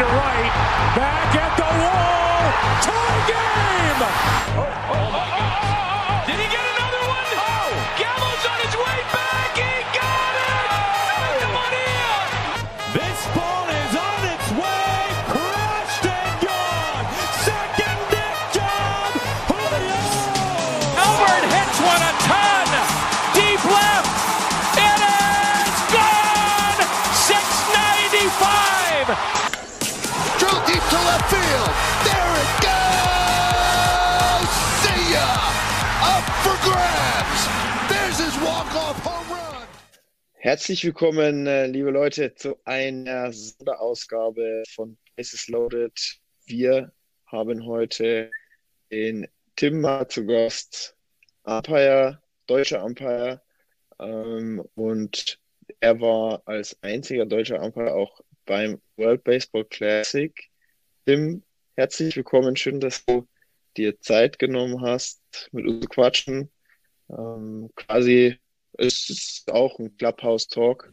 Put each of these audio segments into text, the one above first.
to right. Back at the wall. Tie game. Oh, oh, oh, Herzlich willkommen, äh, liebe Leute, zu einer Sonderausgabe von Bases Loaded. Wir haben heute den Tim mal zu Gast, Umpire, deutscher Umpire, ähm, und er war als einziger deutscher Umpire auch beim World Baseball Classic. Tim, herzlich willkommen, schön, dass du dir Zeit genommen hast, mit uns zu quatschen. Ähm, quasi es ist auch ein Clubhouse-Talk.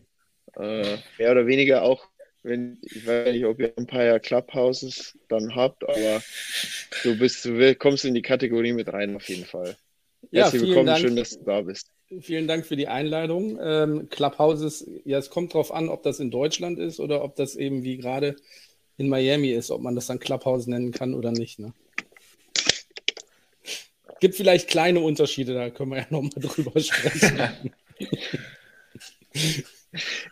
Äh, mehr oder weniger auch, wenn, ich weiß nicht, ob ihr ein paar Clubhouses dann habt, aber du bist, du kommst in die Kategorie mit rein auf jeden Fall. Ja, Herzlich willkommen, Dank. schön, dass du da bist. Vielen Dank für die Einladung. Ähm, Clubhouses, ja, es kommt drauf an, ob das in Deutschland ist oder ob das eben wie gerade in Miami ist, ob man das dann Clubhouse nennen kann oder nicht. Ne? Gibt vielleicht kleine Unterschiede, da können wir ja nochmal drüber sprechen.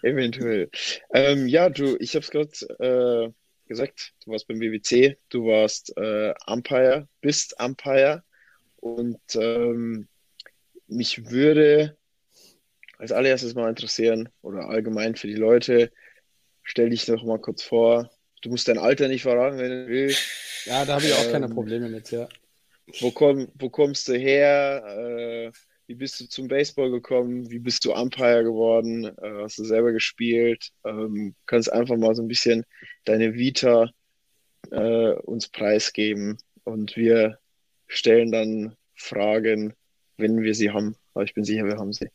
Eventuell. Ähm, ja, du, ich habe es gerade äh, gesagt, du warst beim BBC, du warst äh, Umpire, bist Umpire und ähm, mich würde als allererstes mal interessieren oder allgemein für die Leute, stell dich doch mal kurz vor. Du musst dein Alter nicht verraten, wenn du willst. ja, da habe ich auch keine Ähm, Probleme mit, ja. Wo, komm, wo kommst du her? Äh, wie bist du zum Baseball gekommen? Wie bist du Umpire geworden? Äh, hast du selber gespielt? Ähm, kannst einfach mal so ein bisschen deine Vita äh, uns preisgeben und wir stellen dann Fragen, wenn wir sie haben. Aber ich bin sicher, wir haben sie.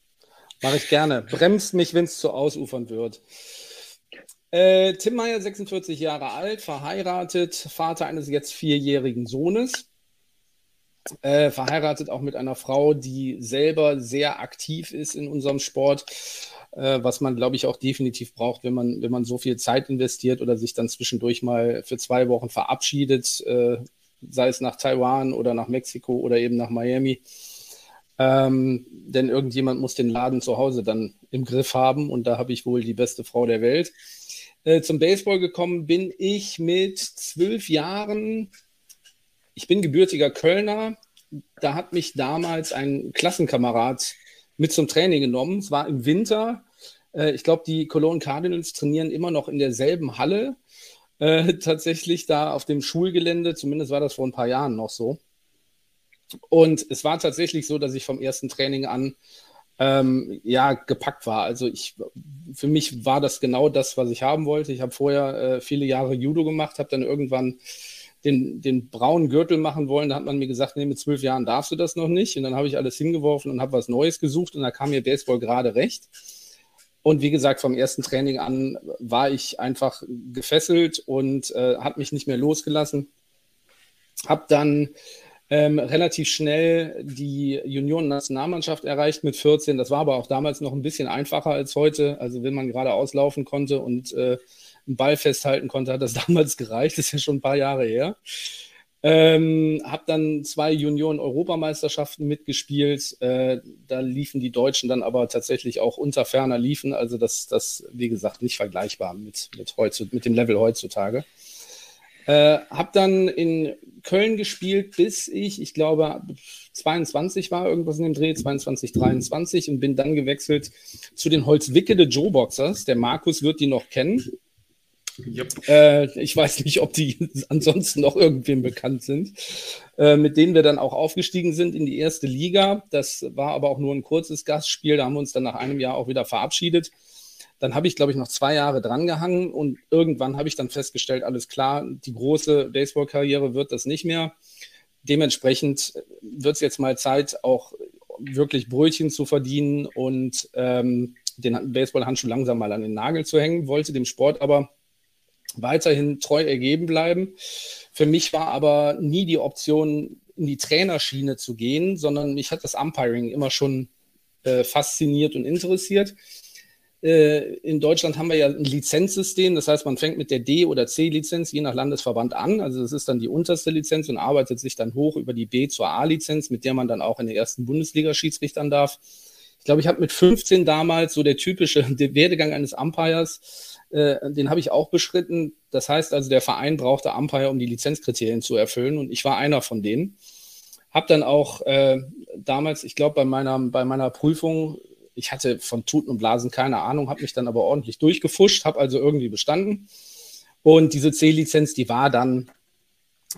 Mache ich gerne. Bremst mich, wenn es zu ausufern wird. Äh, Tim Meyer, 46 Jahre alt, verheiratet, Vater eines jetzt vierjährigen Sohnes. Äh, verheiratet auch mit einer Frau, die selber sehr aktiv ist in unserem Sport, äh, was man, glaube ich, auch definitiv braucht, wenn man, wenn man so viel Zeit investiert oder sich dann zwischendurch mal für zwei Wochen verabschiedet, äh, sei es nach Taiwan oder nach Mexiko oder eben nach Miami. Ähm, denn irgendjemand muss den Laden zu Hause dann im Griff haben und da habe ich wohl die beste Frau der Welt. Äh, zum Baseball gekommen bin ich mit zwölf Jahren. Ich bin gebürtiger Kölner. Da hat mich damals ein Klassenkamerad mit zum Training genommen. Es war im Winter. Äh, ich glaube, die Cologne Cardinals trainieren immer noch in derselben Halle. Äh, tatsächlich da auf dem Schulgelände. Zumindest war das vor ein paar Jahren noch so. Und es war tatsächlich so, dass ich vom ersten Training an ähm, ja gepackt war. Also ich, für mich war das genau das, was ich haben wollte. Ich habe vorher äh, viele Jahre Judo gemacht, habe dann irgendwann den, den braunen Gürtel machen wollen. Da hat man mir gesagt, nee, mit zwölf Jahren darfst du das noch nicht. Und dann habe ich alles hingeworfen und habe was Neues gesucht und da kam mir Baseball gerade recht. Und wie gesagt, vom ersten Training an war ich einfach gefesselt und äh, hat mich nicht mehr losgelassen. Hab dann ähm, relativ schnell die Junioren-Nationalmannschaft erreicht mit 14. Das war aber auch damals noch ein bisschen einfacher als heute. Also wenn man gerade auslaufen konnte und äh, einen Ball festhalten konnte, hat das damals gereicht. Das ist ja schon ein paar Jahre her. Ähm, habe dann zwei Junioren-Europameisterschaften mitgespielt. Äh, da liefen die Deutschen dann aber tatsächlich auch unter ferner liefen. Also das, das wie gesagt, nicht vergleichbar mit, mit, mit dem Level heutzutage. Äh, habe dann in Köln gespielt, bis ich, ich glaube, 22 war, irgendwas in dem Dreh, 22, 23 und bin dann gewechselt zu den Holzwickede Joe Boxers. Der Markus wird die noch kennen. Äh, ich weiß nicht, ob die ansonsten noch irgendwem bekannt sind, äh, mit denen wir dann auch aufgestiegen sind in die erste Liga. Das war aber auch nur ein kurzes Gastspiel. Da haben wir uns dann nach einem Jahr auch wieder verabschiedet. Dann habe ich, glaube ich, noch zwei Jahre drangehangen und irgendwann habe ich dann festgestellt, alles klar, die große Baseballkarriere wird das nicht mehr. Dementsprechend wird es jetzt mal Zeit, auch wirklich Brötchen zu verdienen und ähm, den Baseballhandschuh langsam mal an den Nagel zu hängen, wollte dem Sport aber weiterhin treu ergeben bleiben. Für mich war aber nie die Option, in die Trainerschiene zu gehen, sondern mich hat das Umpiring immer schon äh, fasziniert und interessiert. Äh, in Deutschland haben wir ja ein Lizenzsystem, das heißt, man fängt mit der D- oder C-Lizenz je nach Landesverband an. Also das ist dann die unterste Lizenz und arbeitet sich dann hoch über die B- zur A-Lizenz, mit der man dann auch in der ersten Bundesliga Schiedsrichtern darf. Ich glaube, ich habe mit 15 damals so der typische Werdegang eines Umpires, äh, den habe ich auch beschritten. Das heißt also, der Verein brauchte Umpire, um die Lizenzkriterien zu erfüllen und ich war einer von denen. Hab dann auch äh, damals, ich glaube, bei meiner, bei meiner Prüfung ich hatte von Tuten und Blasen keine Ahnung, habe mich dann aber ordentlich durchgefuscht, habe also irgendwie bestanden. Und diese C-Lizenz, die war dann,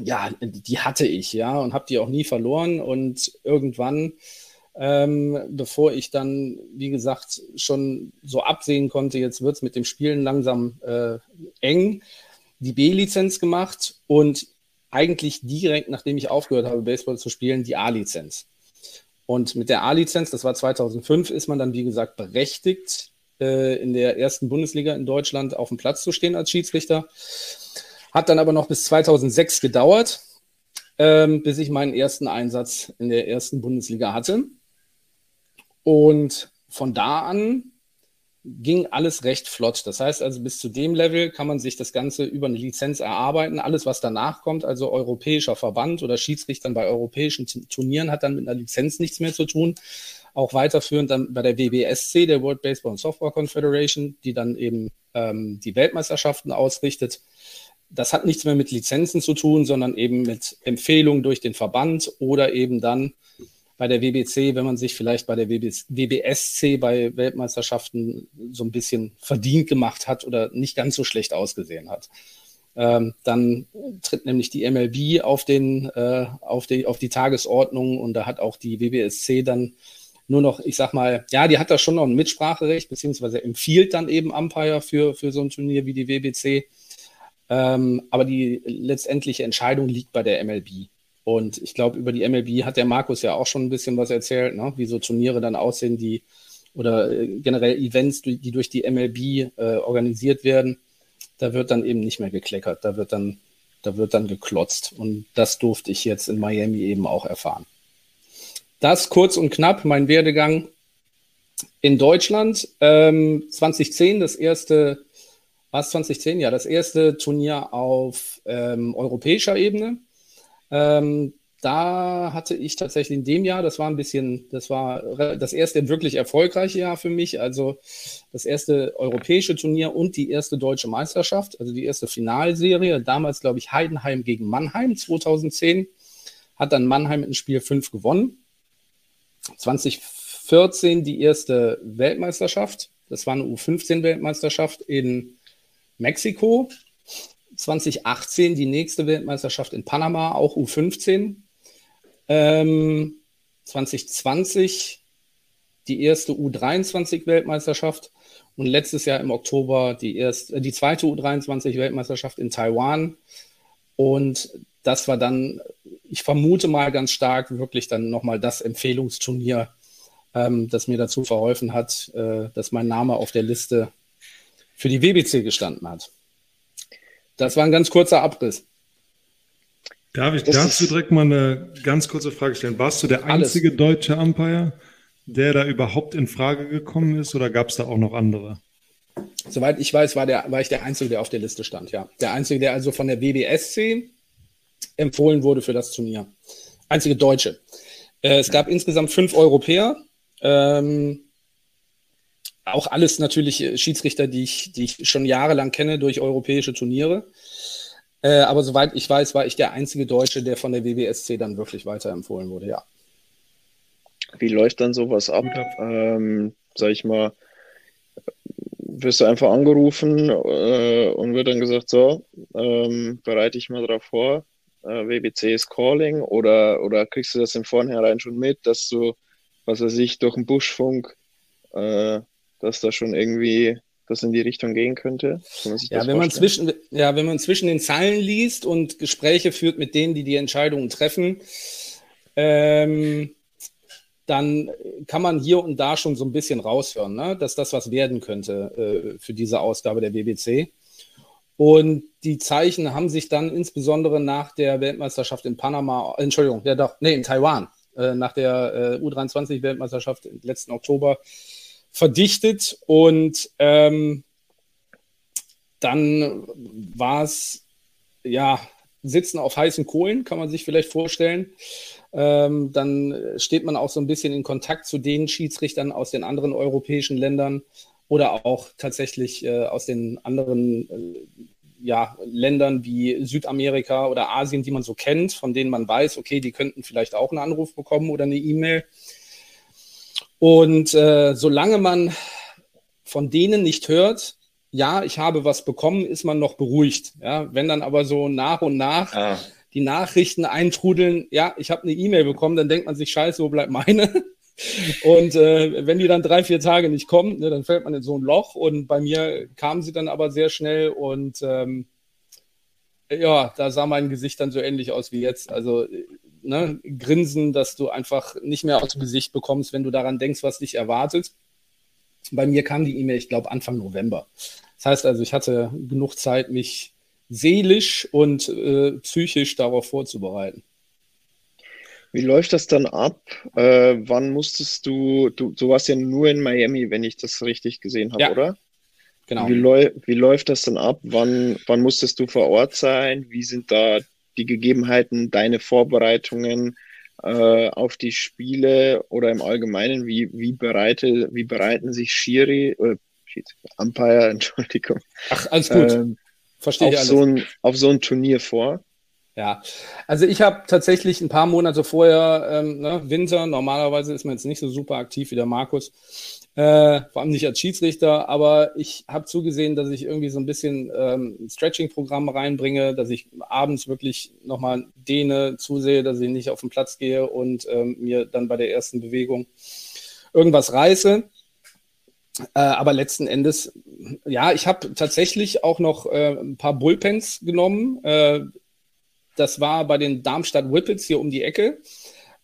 ja, die hatte ich, ja, und habe die auch nie verloren. Und irgendwann, ähm, bevor ich dann, wie gesagt, schon so absehen konnte, jetzt wird es mit dem Spielen langsam äh, eng, die B-Lizenz gemacht und eigentlich direkt, nachdem ich aufgehört habe, Baseball zu spielen, die A-Lizenz. Und mit der A-Lizenz, das war 2005, ist man dann, wie gesagt, berechtigt, äh, in der ersten Bundesliga in Deutschland auf dem Platz zu stehen als Schiedsrichter. Hat dann aber noch bis 2006 gedauert, ähm, bis ich meinen ersten Einsatz in der ersten Bundesliga hatte. Und von da an ging alles recht flott. Das heißt also, bis zu dem Level kann man sich das Ganze über eine Lizenz erarbeiten. Alles, was danach kommt, also europäischer Verband oder Schiedsrichtern bei europäischen Turnieren, hat dann mit einer Lizenz nichts mehr zu tun. Auch weiterführend dann bei der WBSC, der World Baseball and Software Confederation, die dann eben ähm, die Weltmeisterschaften ausrichtet. Das hat nichts mehr mit Lizenzen zu tun, sondern eben mit Empfehlungen durch den Verband oder eben dann bei der WBC, wenn man sich vielleicht bei der WBSC bei Weltmeisterschaften so ein bisschen verdient gemacht hat oder nicht ganz so schlecht ausgesehen hat. Ähm, dann tritt nämlich die MLB auf, den, äh, auf, die, auf die Tagesordnung und da hat auch die WBSC dann nur noch, ich sag mal, ja, die hat da schon noch ein Mitspracherecht, beziehungsweise empfiehlt dann eben Umpire für, für so ein Turnier wie die WBC. Ähm, aber die letztendliche Entscheidung liegt bei der MLB. Und ich glaube, über die MLB hat der Markus ja auch schon ein bisschen was erzählt, ne? wie so Turniere dann aussehen, die oder äh, generell Events, die, durch die MLB äh, organisiert werden. Da wird dann eben nicht mehr gekleckert, da wird dann, da wird dann geklotzt. Und das durfte ich jetzt in Miami eben auch erfahren. Das kurz und knapp, mein Werdegang in Deutschland. Ähm, 2010 das erste, was 2010? Ja, das erste Turnier auf ähm, europäischer Ebene. Ähm, da hatte ich tatsächlich in dem Jahr, das war ein bisschen, das war das erste wirklich erfolgreiche Jahr für mich, also das erste europäische Turnier und die erste deutsche Meisterschaft, also die erste Finalserie, damals glaube ich Heidenheim gegen Mannheim 2010, hat dann Mannheim in Spiel 5 gewonnen. 2014 die erste Weltmeisterschaft, das war eine U15-Weltmeisterschaft in Mexiko. 2018 die nächste Weltmeisterschaft in Panama, auch U15. Ähm, 2020 die erste U23-Weltmeisterschaft und letztes Jahr im Oktober die, erste, die zweite U23-Weltmeisterschaft in Taiwan. Und das war dann, ich vermute mal ganz stark, wirklich dann nochmal das Empfehlungsturnier, ähm, das mir dazu verholfen hat, äh, dass mein Name auf der Liste für die WBC gestanden hat. Das war ein ganz kurzer Abriss. Darf ich dazu direkt mal eine ganz kurze Frage stellen? Warst du der einzige alles. deutsche Umpire, der da überhaupt in Frage gekommen ist oder gab es da auch noch andere? Soweit ich weiß, war, der, war ich der Einzige, der auf der Liste stand, ja. Der Einzige, der also von der WBSC empfohlen wurde für das Turnier. Einzige Deutsche. Äh, es gab insgesamt fünf Europäer. Ähm, auch alles natürlich äh, Schiedsrichter, die ich, die ich schon jahrelang kenne durch europäische Turniere. Äh, aber soweit ich weiß, war ich der einzige Deutsche, der von der WBSC dann wirklich weiterempfohlen wurde, ja. Wie läuft dann sowas ab? Ähm, sag ich mal, wirst du einfach angerufen äh, und wird dann gesagt, so, ähm, bereite ich mal darauf vor, äh, WBC ist calling oder, oder kriegst du das im Vornherein schon mit, dass du, was weiß ich, durch den Buschfunk äh, dass da schon irgendwie das in die Richtung gehen könnte? Ja, wenn man, zwischen, ja, wenn man zwischen den Zeilen liest und Gespräche führt mit denen, die die Entscheidungen treffen, ähm, dann kann man hier und da schon so ein bisschen raushören, ne? dass das was werden könnte äh, für diese Ausgabe der BBC. Und die Zeichen haben sich dann insbesondere nach der Weltmeisterschaft in Panama, Entschuldigung, ja doch, nee, in Taiwan, äh, nach der äh, U23-Weltmeisterschaft im letzten Oktober verdichtet. Und ähm, dann war es, ja, Sitzen auf heißen Kohlen, kann man sich vielleicht vorstellen. Ähm, dann steht man auch so ein bisschen in Kontakt zu den Schiedsrichtern aus den anderen europäischen Ländern oder auch tatsächlich äh, aus den anderen äh, ja, Ländern wie Südamerika oder Asien, die man so kennt, von denen man weiß, okay, die könnten vielleicht auch einen Anruf bekommen oder eine E-Mail. Und äh, solange man von denen nicht hört, ja, ich habe was bekommen, ist man noch beruhigt. Ja, wenn dann aber so nach und nach ah. die Nachrichten eintrudeln, ja, ich habe eine E-Mail bekommen, dann denkt man sich, scheiße, wo bleibt meine? Und äh, wenn die dann drei, vier Tage nicht kommen, ne, dann fällt man in so ein Loch. Und bei mir kamen sie dann aber sehr schnell und ähm, ja, da sah mein Gesicht dann so ähnlich aus wie jetzt. Also ne, Grinsen, dass du einfach nicht mehr aus dem Gesicht bekommst, wenn du daran denkst, was dich erwartet. Bei mir kam die E-Mail, ich glaube, Anfang November. Das heißt also, ich hatte genug Zeit, mich seelisch und äh, psychisch darauf vorzubereiten. Wie läuft das dann ab? Äh, wann musstest du, du, du warst ja nur in Miami, wenn ich das richtig gesehen habe, ja, oder? Genau. Wie, läu wie läuft das dann ab? Wann, wann musstest du vor Ort sein? Wie sind da die Gegebenheiten, deine Vorbereitungen äh, auf die Spiele oder im Allgemeinen? Wie, wie, bereite, wie bereiten sich Schiri, äh, Umpire, Entschuldigung. Ach, alles gut. Ähm, Verstehe auf ich alles. So ein, auf so ein Turnier vor? Ja, also ich habe tatsächlich ein paar Monate vorher, ähm, ne, Winter, normalerweise ist man jetzt nicht so super aktiv wie der Markus, äh, vor allem nicht als Schiedsrichter, aber ich habe zugesehen, dass ich irgendwie so ein bisschen ähm, Stretching-Programm reinbringe, dass ich abends wirklich nochmal dehne, zusehe, dass ich nicht auf den Platz gehe und ähm, mir dann bei der ersten Bewegung irgendwas reiße. Äh, aber letzten Endes, ja, ich habe tatsächlich auch noch äh, ein paar Bullpens genommen. Äh, das war bei den Darmstadt Whippets hier um die Ecke.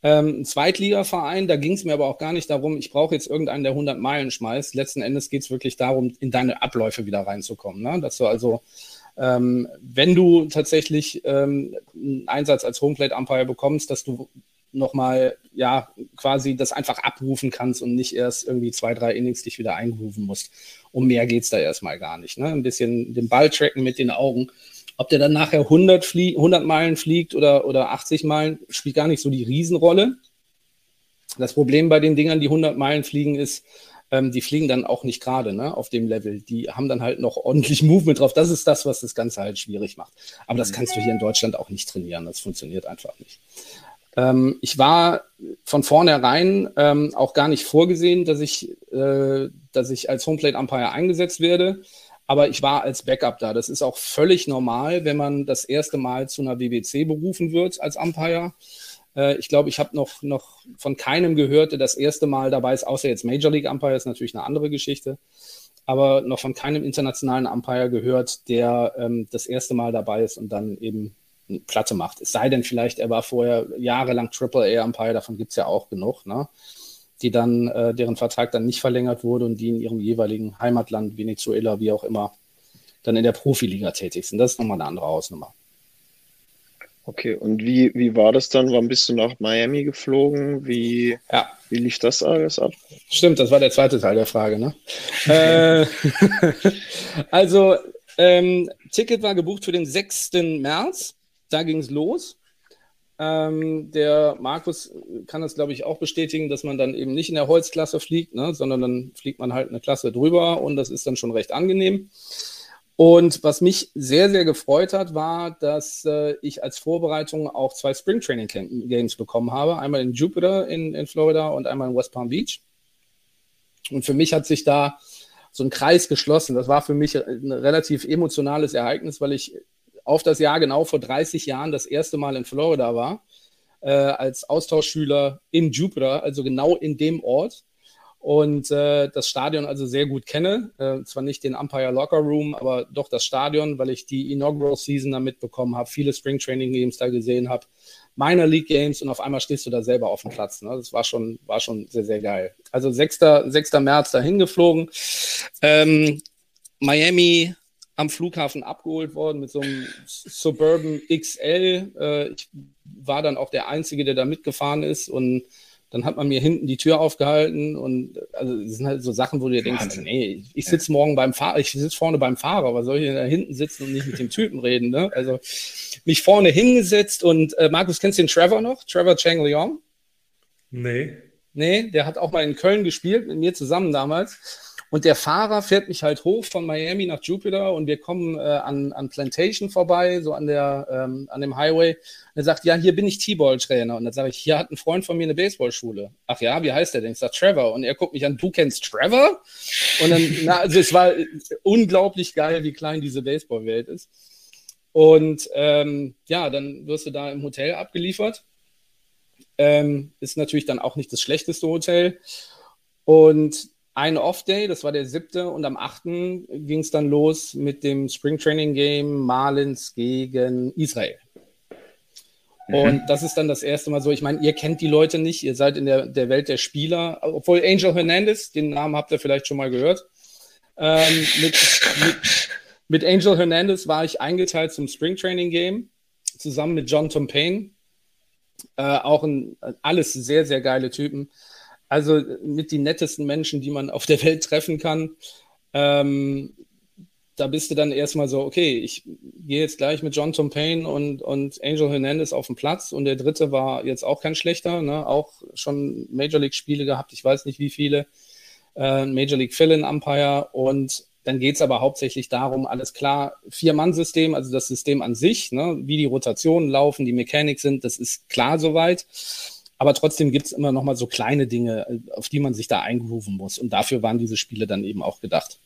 Ähm, ein Zweitligaverein, da ging es mir aber auch gar nicht darum, ich brauche jetzt irgendeinen, der 100 Meilen schmeißt. Letzten Endes geht es wirklich darum, in deine Abläufe wieder reinzukommen. Ne? Dass du also, ähm, wenn du tatsächlich ähm, einen Einsatz als Homeplate Umpire bekommst, dass du nochmal, ja, quasi das einfach abrufen kannst und nicht erst irgendwie zwei, drei Innings dich wieder eingrooven musst. Um mehr geht es da erstmal gar nicht. Ne? Ein bisschen den Ball tracken mit den Augen ob der dann nachher 100, flie 100 Meilen fliegt oder, oder 80 Meilen, spielt gar nicht so die Riesenrolle. Das Problem bei den Dingern, die 100 Meilen fliegen, ist, ähm, die fliegen dann auch nicht gerade ne, auf dem Level. Die haben dann halt noch ordentlich Movement drauf. Das ist das, was das Ganze halt schwierig macht. Aber das kannst du hier in Deutschland auch nicht trainieren. Das funktioniert einfach nicht. Ähm, ich war von vornherein ähm, auch gar nicht vorgesehen, dass ich, äh, dass ich als Homeplate Umpire eingesetzt werde aber ich war als Backup da. Das ist auch völlig normal, wenn man das erste Mal zu einer WBC berufen wird als Umpire. Äh, ich glaube, ich habe noch, noch von keinem gehört, der das erste Mal dabei ist, außer jetzt Major League Umpire, ist natürlich eine andere Geschichte, aber noch von keinem internationalen Umpire gehört, der ähm, das erste Mal dabei ist und dann eben Platte macht. Es sei denn vielleicht, er war vorher jahrelang Triple A Umpire, davon gibt es ja auch genug. Ne? Die dann, äh, deren Vertrag dann nicht verlängert wurde und die in ihrem jeweiligen Heimatland, Venezuela, wie auch immer, dann in der Profiliga tätig sind. Das ist nochmal eine andere Hausnummer. Okay, und wie, wie war das dann? Wann bist du nach Miami geflogen? Wie, ja. wie lief das alles ab? Stimmt, das war der zweite Teil der Frage. Ne? äh, also, ähm, Ticket war gebucht für den 6. März. Da ging es los. Ähm, der Markus kann das, glaube ich, auch bestätigen, dass man dann eben nicht in der Holzklasse fliegt, ne, sondern dann fliegt man halt eine Klasse drüber und das ist dann schon recht angenehm. Und was mich sehr, sehr gefreut hat, war, dass äh, ich als Vorbereitung auch zwei Spring Training Games bekommen habe. Einmal in Jupiter in, in Florida und einmal in West Palm Beach. Und für mich hat sich da so ein Kreis geschlossen. Das war für mich ein relativ emotionales Ereignis, weil ich auf das Jahr genau vor 30 Jahren das erste Mal in Florida war, äh, als Austauschschüler in Jupiter, also genau in dem Ort. Und äh, das Stadion also sehr gut kenne. Äh, zwar nicht den Umpire Locker Room, aber doch das Stadion, weil ich die Inaugural Season da mitbekommen habe, viele Spring Training Games da gesehen habe, Minor League Games und auf einmal stehst du da selber auf dem Platz. Ne? Das war schon, war schon sehr, sehr geil. Also 6. 6. März dahin geflogen. Ähm, Miami am Flughafen abgeholt worden mit so einem Suburban XL. Äh, ich war dann auch der Einzige, der da mitgefahren ist und dann hat man mir hinten die Tür aufgehalten und also das sind halt so Sachen, wo du dir denkst, Wahnsinn. nee, ich sitze morgen beim Fahrer, ich sitze vorne beim Fahrer, was soll ich denn da hinten sitzen und nicht mit dem Typen reden, ne? Also mich vorne hingesetzt und äh, Markus, kennst du den Trevor noch? Trevor Chang Leong? Nee. Nee, der hat auch mal in Köln gespielt, mit mir zusammen damals. Und der Fahrer fährt mich halt hoch von Miami nach Jupiter und wir kommen äh, an, an Plantation vorbei, so an, der, ähm, an dem Highway. Und er sagt, ja, hier bin ich T-Ball-Trainer. Und dann sage ich, hier hat ein Freund von mir eine Baseballschule. Ach ja, wie heißt der denn? Ich sage, Trevor. Und er guckt mich an, du kennst Trevor? Und dann, na, also es war unglaublich geil, wie klein diese Baseballwelt ist. Und ähm, ja, dann wirst du da im Hotel abgeliefert. Ähm, ist natürlich dann auch nicht das schlechteste Hotel. Und ein Off-Day, das war der siebte, und am achten ging es dann los mit dem Spring Training Game Marlins gegen Israel. Mhm. Und das ist dann das erste Mal so. Ich meine, ihr kennt die Leute nicht, ihr seid in der, der Welt der Spieler, obwohl Angel Hernandez, den Namen habt ihr vielleicht schon mal gehört. Ähm, mit, mit, mit, Angel Hernandez war ich eingeteilt zum Spring Training Game, zusammen mit John Tom Payne. Äh, auch ein, alles sehr, sehr geile Typen. Also mit die nettesten Menschen, die man auf der Welt treffen kann. Ähm, da bist du dann erstmal so, okay, ich gehe jetzt gleich mit John Tom Payne und, und Angel Hernandez auf den Platz und der dritte war jetzt auch kein schlechter, ne? auch schon Major League Spiele gehabt, ich weiß nicht wie viele, äh, Major League Fill-In Umpire und dann geht es aber hauptsächlich darum, alles klar, Vier-Mann-System, also das System an sich, ne? wie die Rotationen laufen, die Mechanik sind, das ist klar soweit. Aber trotzdem gibt es immer noch mal so kleine Dinge, auf die man sich da eingerufen muss. Und dafür waren diese Spiele dann eben auch gedacht.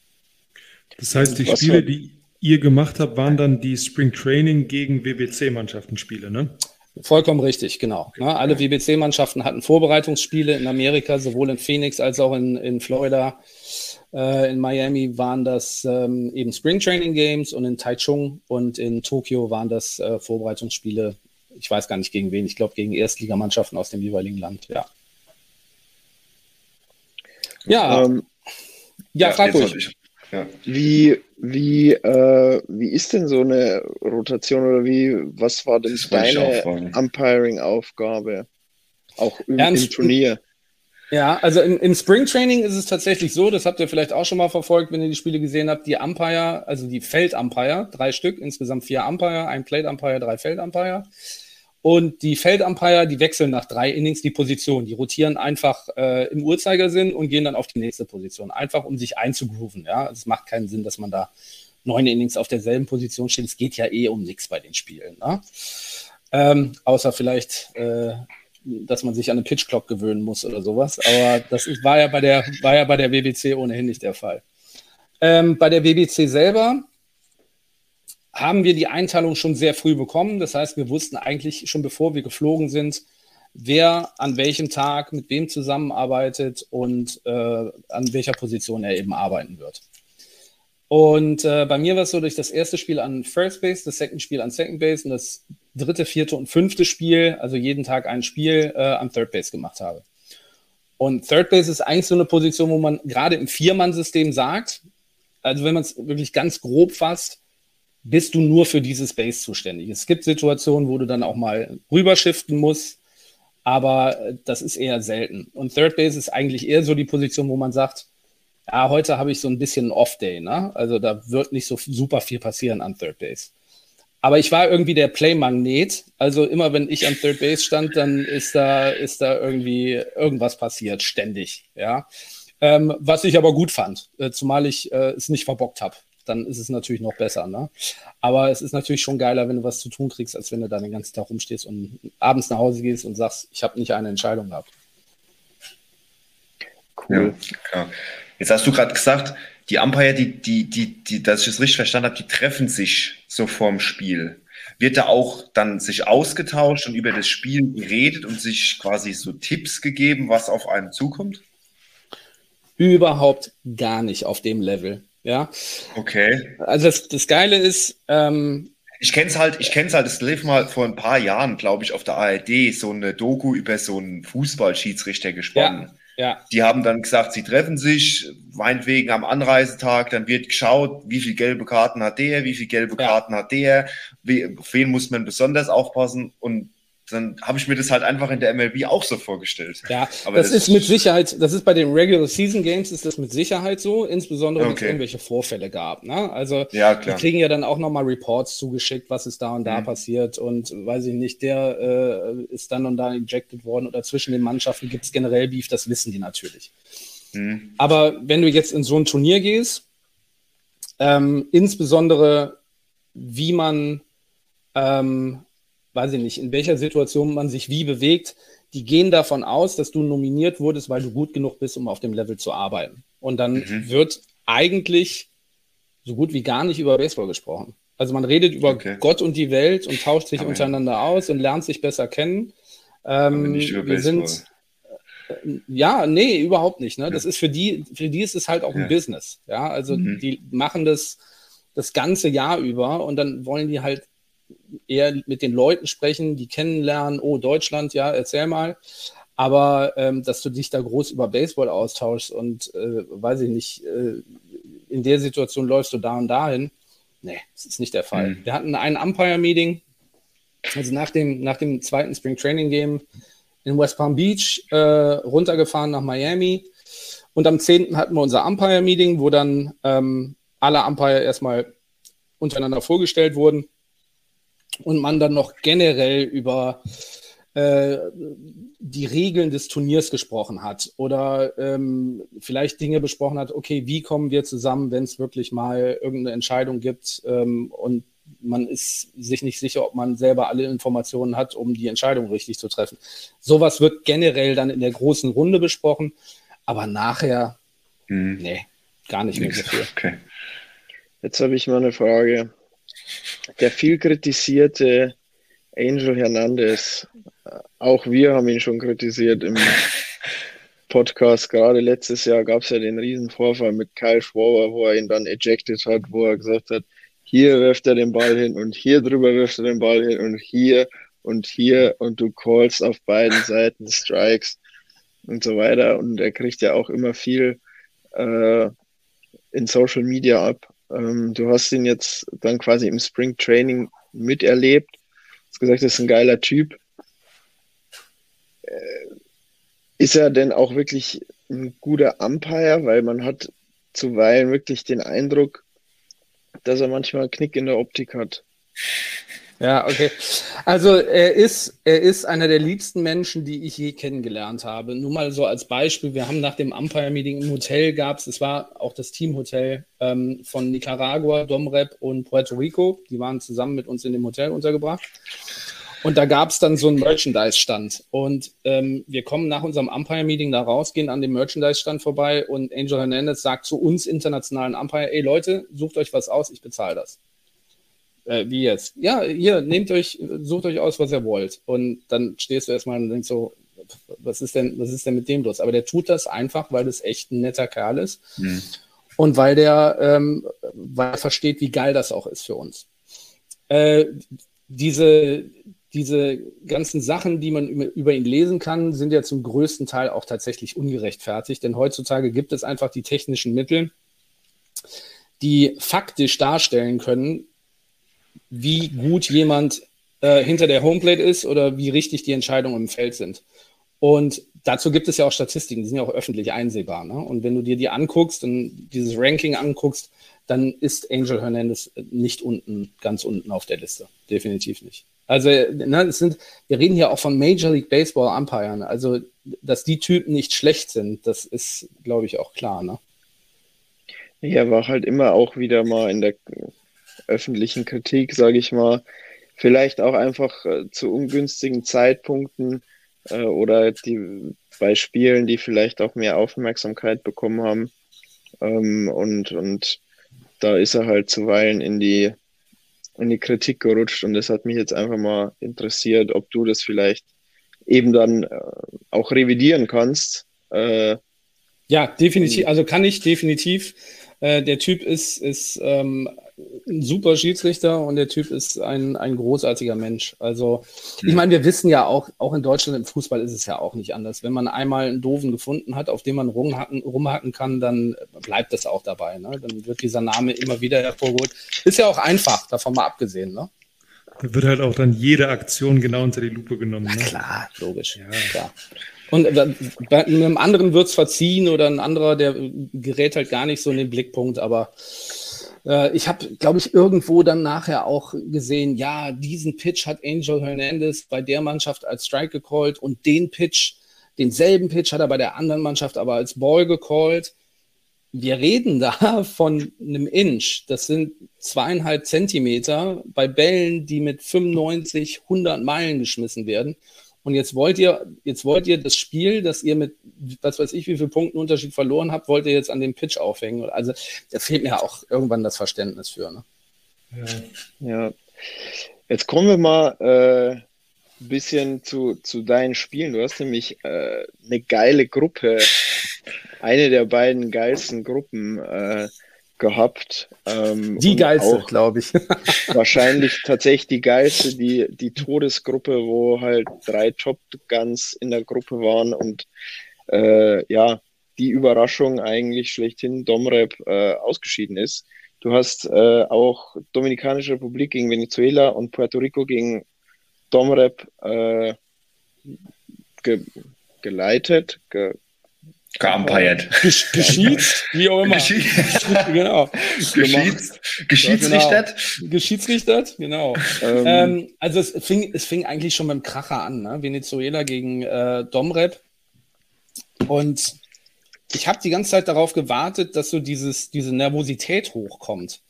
Das heißt, die Was Spiele, die ihr gemacht habt, waren dann die Spring Training gegen WBC-Mannschaften-Spiele, ne? Vollkommen richtig, genau. Okay. alle WBC-Mannschaften hatten Vorbereitungsspiele in Amerika, sowohl in Phoenix als auch in, in Florida. Äh, in Miami waren das ähm, eben Spring Training Games und in Taichung und in Tokio waren das äh, Vorbereitungsspiele ich weiß gar nicht gegen wen, ich glaube gegen Erstligamannschaften aus dem jeweiligen Land, ja. Ja, ähm, ja, ja, frag ruhig. Ja. Wie, wie, äh, wie ist denn so eine Rotation oder wie, was war denn deine Umpiring-Aufgabe? Auch im, im Turnier? Ja, also im, im Spring Training ist es tatsächlich so, das habt ihr vielleicht auch schon mal verfolgt, wenn ihr die Spiele gesehen habt, die Umpire, also die Feld-Umpire, drei Stück, insgesamt vier Umpire, ein Plate-Umpire, drei Feld-Umpire. Und die Feldumpire, die wechseln nach drei Innings die Position. Die rotieren einfach äh, im Uhrzeigersinn und gehen dann auf die nächste Position. Einfach um sich einzugrooven. Ja, es macht keinen Sinn, dass man da neun Innings auf derselben Position steht. Es geht ja eh um nichts bei den Spielen. Ne? Ähm, außer vielleicht, äh, dass man sich an eine Pitch Clock gewöhnen muss oder sowas. Aber das ist, war ja bei der, war ja bei der WBC ohnehin nicht der Fall. Ähm, bei der WBC selber haben wir die Einteilung schon sehr früh bekommen. Das heißt, wir wussten eigentlich schon bevor wir geflogen sind, wer an welchem Tag mit wem zusammenarbeitet und äh, an welcher Position er eben arbeiten wird. Und äh, bei mir war es so, ich das erste Spiel an First Base, das Second Spiel an Second Base und das dritte, vierte und fünfte Spiel, also jeden Tag ein Spiel, äh, am Third Base gemacht habe. Und Third Base ist eigentlich so eine Position, wo man gerade im Viermann-System sagt, also wenn man es wirklich ganz grob fasst, bist du nur für diese Space zuständig. Es gibt Situationen, wo du dann auch mal rüberschiften musst, aber äh, das ist eher selten. Und Third Base ist eigentlich eher so die Position, wo man sagt, ja, heute habe ich so ein bisschen Off-Day, ne? Also da wird nicht so super viel passieren an Third Base. Aber ich war irgendwie der Play-Magnet. Also immer wenn ich an Third Base stand, dann ist da, ist da irgendwie irgendwas passiert, ständig, ja. Ähm, was ich aber gut fand, äh, zumal ich äh, es nicht verbockt habe dann ist es natürlich noch besser. Ne? Aber es ist natürlich schon geiler, wenn du was zu tun kriegst, als wenn du da den ganzen Tag rumstehst und abends nach Hause gehst und sagst, ich habe nicht eine Entscheidung gehabt. Cool. Ja, Jetzt hast du gerade gesagt, die Umpire, die, die, die, die, dass ich es richtig verstanden habe, die treffen sich so vorm Spiel. Wird da auch dann sich ausgetauscht und über das Spiel geredet und sich quasi so Tipps gegeben, was auf einen zukommt? Überhaupt gar nicht auf dem Level. Ja. Okay. Also das, das Geile ist, ähm, ich kenne es halt, ich kenne es halt, es lief mal vor ein paar Jahren, glaube ich, auf der ARD so eine Doku über so einen Fußballschiedsrichter gesponnen. Ja, Ja. Die haben dann gesagt, sie treffen sich, meinetwegen am Anreisetag, dann wird geschaut, wie viele gelbe Karten hat der, wie viele gelbe ja. Karten hat der, wie, auf wen muss man besonders aufpassen und dann habe ich mir das halt einfach in der MLB auch so vorgestellt. Ja, aber das, das, ist mit Sicherheit, das ist bei den Regular Season Games ist das mit Sicherheit so, insbesondere wenn es irgendwelche Vorfälle gab. Ne? Also ja, wir kriegen ja dann auch nochmal Reports zugeschickt, was ist da und da mhm. passiert und weiß ich nicht, der äh, ist dann und da ejected worden oder zwischen den Mannschaften gibt es generell Beef, das wissen die natürlich. Mhm. Aber wenn du jetzt in so ein Turnier gehst, ähm, insbesondere wie man ähm, weiß ich nicht, in welcher Situation man sich wie bewegt, die gehen davon aus, dass du nominiert wurdest, weil du gut genug bist, um auf dem Level zu arbeiten. Und dann mhm. wird eigentlich so gut wie gar nicht über Baseball gesprochen. Also man redet über okay. Gott und die Welt und tauscht sich Aber untereinander ja. aus und lernt sich besser kennen. Ähm, wir Baseball. sind äh, ja, nee, überhaupt nicht. Ne? Ja. Das ist für die, für die ist es halt auch ja. ein Business. Ja, also mhm. die machen das das ganze Jahr über und dann wollen die halt eher mit den Leuten sprechen, die kennenlernen, oh, Deutschland, ja, erzähl mal. Aber ähm, dass du dich da groß über Baseball austauschst und äh, weiß ich nicht, äh, in der Situation läufst du da und dahin, nee, das ist nicht der Fall. Mhm. Wir hatten ein Umpire-Meeting, also nach dem, nach dem zweiten Spring Training Game in West Palm Beach, äh, runtergefahren nach Miami. Und am 10. hatten wir unser Umpire-Meeting, wo dann ähm, alle Umpire erstmal untereinander vorgestellt wurden und man dann noch generell über äh, die Regeln des Turniers gesprochen hat oder ähm, vielleicht Dinge besprochen hat, okay, wie kommen wir zusammen, wenn es wirklich mal irgendeine Entscheidung gibt ähm, und man ist sich nicht sicher, ob man selber alle Informationen hat, um die Entscheidung richtig zu treffen. Sowas wird generell dann in der großen Runde besprochen, aber nachher, hm. nee, gar nicht mehr so viel. Okay. Jetzt habe ich mal eine Frage der viel kritisierte Angel Hernandez, auch wir haben ihn schon kritisiert im Podcast. Gerade letztes Jahr gab es ja den Riesenvorfall mit Kyle Schwaber, wo er ihn dann ejected hat, wo er gesagt hat, hier wirft er den Ball hin und hier drüber wirft er den Ball hin und hier und hier und du callst auf beiden Seiten Strikes und so weiter. Und er kriegt ja auch immer viel äh, in Social Media ab. Ähm, du hast ihn jetzt dann quasi im Spring Training miterlebt. Du hast gesagt, das ist ein geiler Typ. Äh, ist er denn auch wirklich ein guter Umpire? Weil man hat zuweilen wirklich den Eindruck, dass er manchmal einen Knick in der Optik hat. Ja, okay. Also er ist, er ist einer der liebsten Menschen, die ich je kennengelernt habe. Nur mal so als Beispiel, wir haben nach dem Umpire-Meeting im Hotel gab es, es war auch das Teamhotel ähm, von Nicaragua, Domrep und Puerto Rico. Die waren zusammen mit uns in dem Hotel untergebracht. Und da gab es dann so einen Merchandise-Stand. Und ähm, wir kommen nach unserem Umpire-Meeting da raus, gehen an dem Merchandise-Stand vorbei und Angel Hernandez sagt zu uns internationalen Umpire, ey Leute, sucht euch was aus, ich bezahle das. Äh, wie jetzt? Ja, hier, nehmt euch, sucht euch aus, was ihr wollt. Und dann stehst du erstmal und denkst so, was ist denn, was ist denn mit dem los? Aber der tut das einfach, weil das echt ein netter Kerl ist. Mhm. Und weil der, ähm, weil er versteht, wie geil das auch ist für uns. Äh, diese, diese ganzen Sachen, die man über ihn lesen kann, sind ja zum größten Teil auch tatsächlich ungerechtfertigt, denn heutzutage gibt es einfach die technischen Mittel, die faktisch darstellen können, wie gut jemand äh, hinter der Homeplate ist oder wie richtig die Entscheidungen im Feld sind. Und dazu gibt es ja auch Statistiken, die sind ja auch öffentlich einsehbar. Ne? Und wenn du dir die anguckst und dieses Ranking anguckst, dann ist Angel Hernandez nicht unten, ganz unten auf der Liste. Definitiv nicht. Also, ne, es sind, wir reden hier auch von Major League Baseball Umpiren. Also, dass die Typen nicht schlecht sind, das ist, glaube ich, auch klar. Ne? Ja, war halt immer auch wieder mal in der öffentlichen Kritik, sage ich mal, vielleicht auch einfach äh, zu ungünstigen Zeitpunkten äh, oder die bei Spielen, die vielleicht auch mehr Aufmerksamkeit bekommen haben. Ähm, und, und da ist er halt zuweilen in die, in die Kritik gerutscht und das hat mich jetzt einfach mal interessiert, ob du das vielleicht eben dann äh, auch revidieren kannst. Äh, ja, definitiv. Also kann ich definitiv. Äh, der Typ ist, ist ähm, ein super Schiedsrichter und der Typ ist ein, ein großartiger Mensch. Also, ich meine, wir wissen ja auch, auch in Deutschland im Fußball ist es ja auch nicht anders. Wenn man einmal einen Doofen gefunden hat, auf dem man rumhacken, rumhacken kann, dann bleibt das auch dabei. Ne? Dann wird dieser Name immer wieder hervorgeholt. Ist ja auch einfach, davon mal abgesehen. Ne? Da wird halt auch dann jede Aktion genau unter die Lupe genommen. Ne? klar, logisch. Ja. Klar. Und bei einem anderen wird es verziehen oder ein anderer, der gerät halt gar nicht so in den Blickpunkt, aber äh, ich habe, glaube ich, irgendwo dann nachher auch gesehen, ja, diesen Pitch hat Angel Hernandez bei der Mannschaft als Strike gecallt und den Pitch, denselben Pitch hat er bei der anderen Mannschaft aber als Ball gecallt. Wir reden da von einem Inch. Das sind zweieinhalb Zentimeter bei Bällen, die mit 95, 100 Meilen geschmissen werden. Und jetzt wollt ihr, jetzt wollt ihr das Spiel, das ihr mit, was weiß ich, wie viel Punkten Unterschied verloren habt, wollt ihr jetzt an dem Pitch aufhängen. Also da fehlt mir auch irgendwann das Verständnis für. Ne? Ja. ja. Jetzt kommen wir mal äh, ein bisschen zu, zu deinen Spielen. Du hast nämlich äh, eine geile Gruppe, eine der beiden geilsten Gruppen. Äh, gehabt. Ähm, die geilste, glaube ich. wahrscheinlich tatsächlich die geilste, die, die Todesgruppe, wo halt drei Top Guns in der Gruppe waren und äh, ja, die Überraschung eigentlich schlechthin Domrep äh, ausgeschieden ist. Du hast äh, auch Dominikanische Republik gegen Venezuela und Puerto Rico gegen Domrep äh, ge geleitet, ge Geumpired. Gesch geschieht, wie auch immer. Geschieht. genau. Geschiedsrichtert. Genau. Geschiedsrichtert, genau. Ähm. Ähm, also es fing, es fing eigentlich schon beim Kracher an, ne? Venezuela gegen äh, Domrep. Und ich habe die ganze Zeit darauf gewartet, dass so dieses, diese Nervosität hochkommt.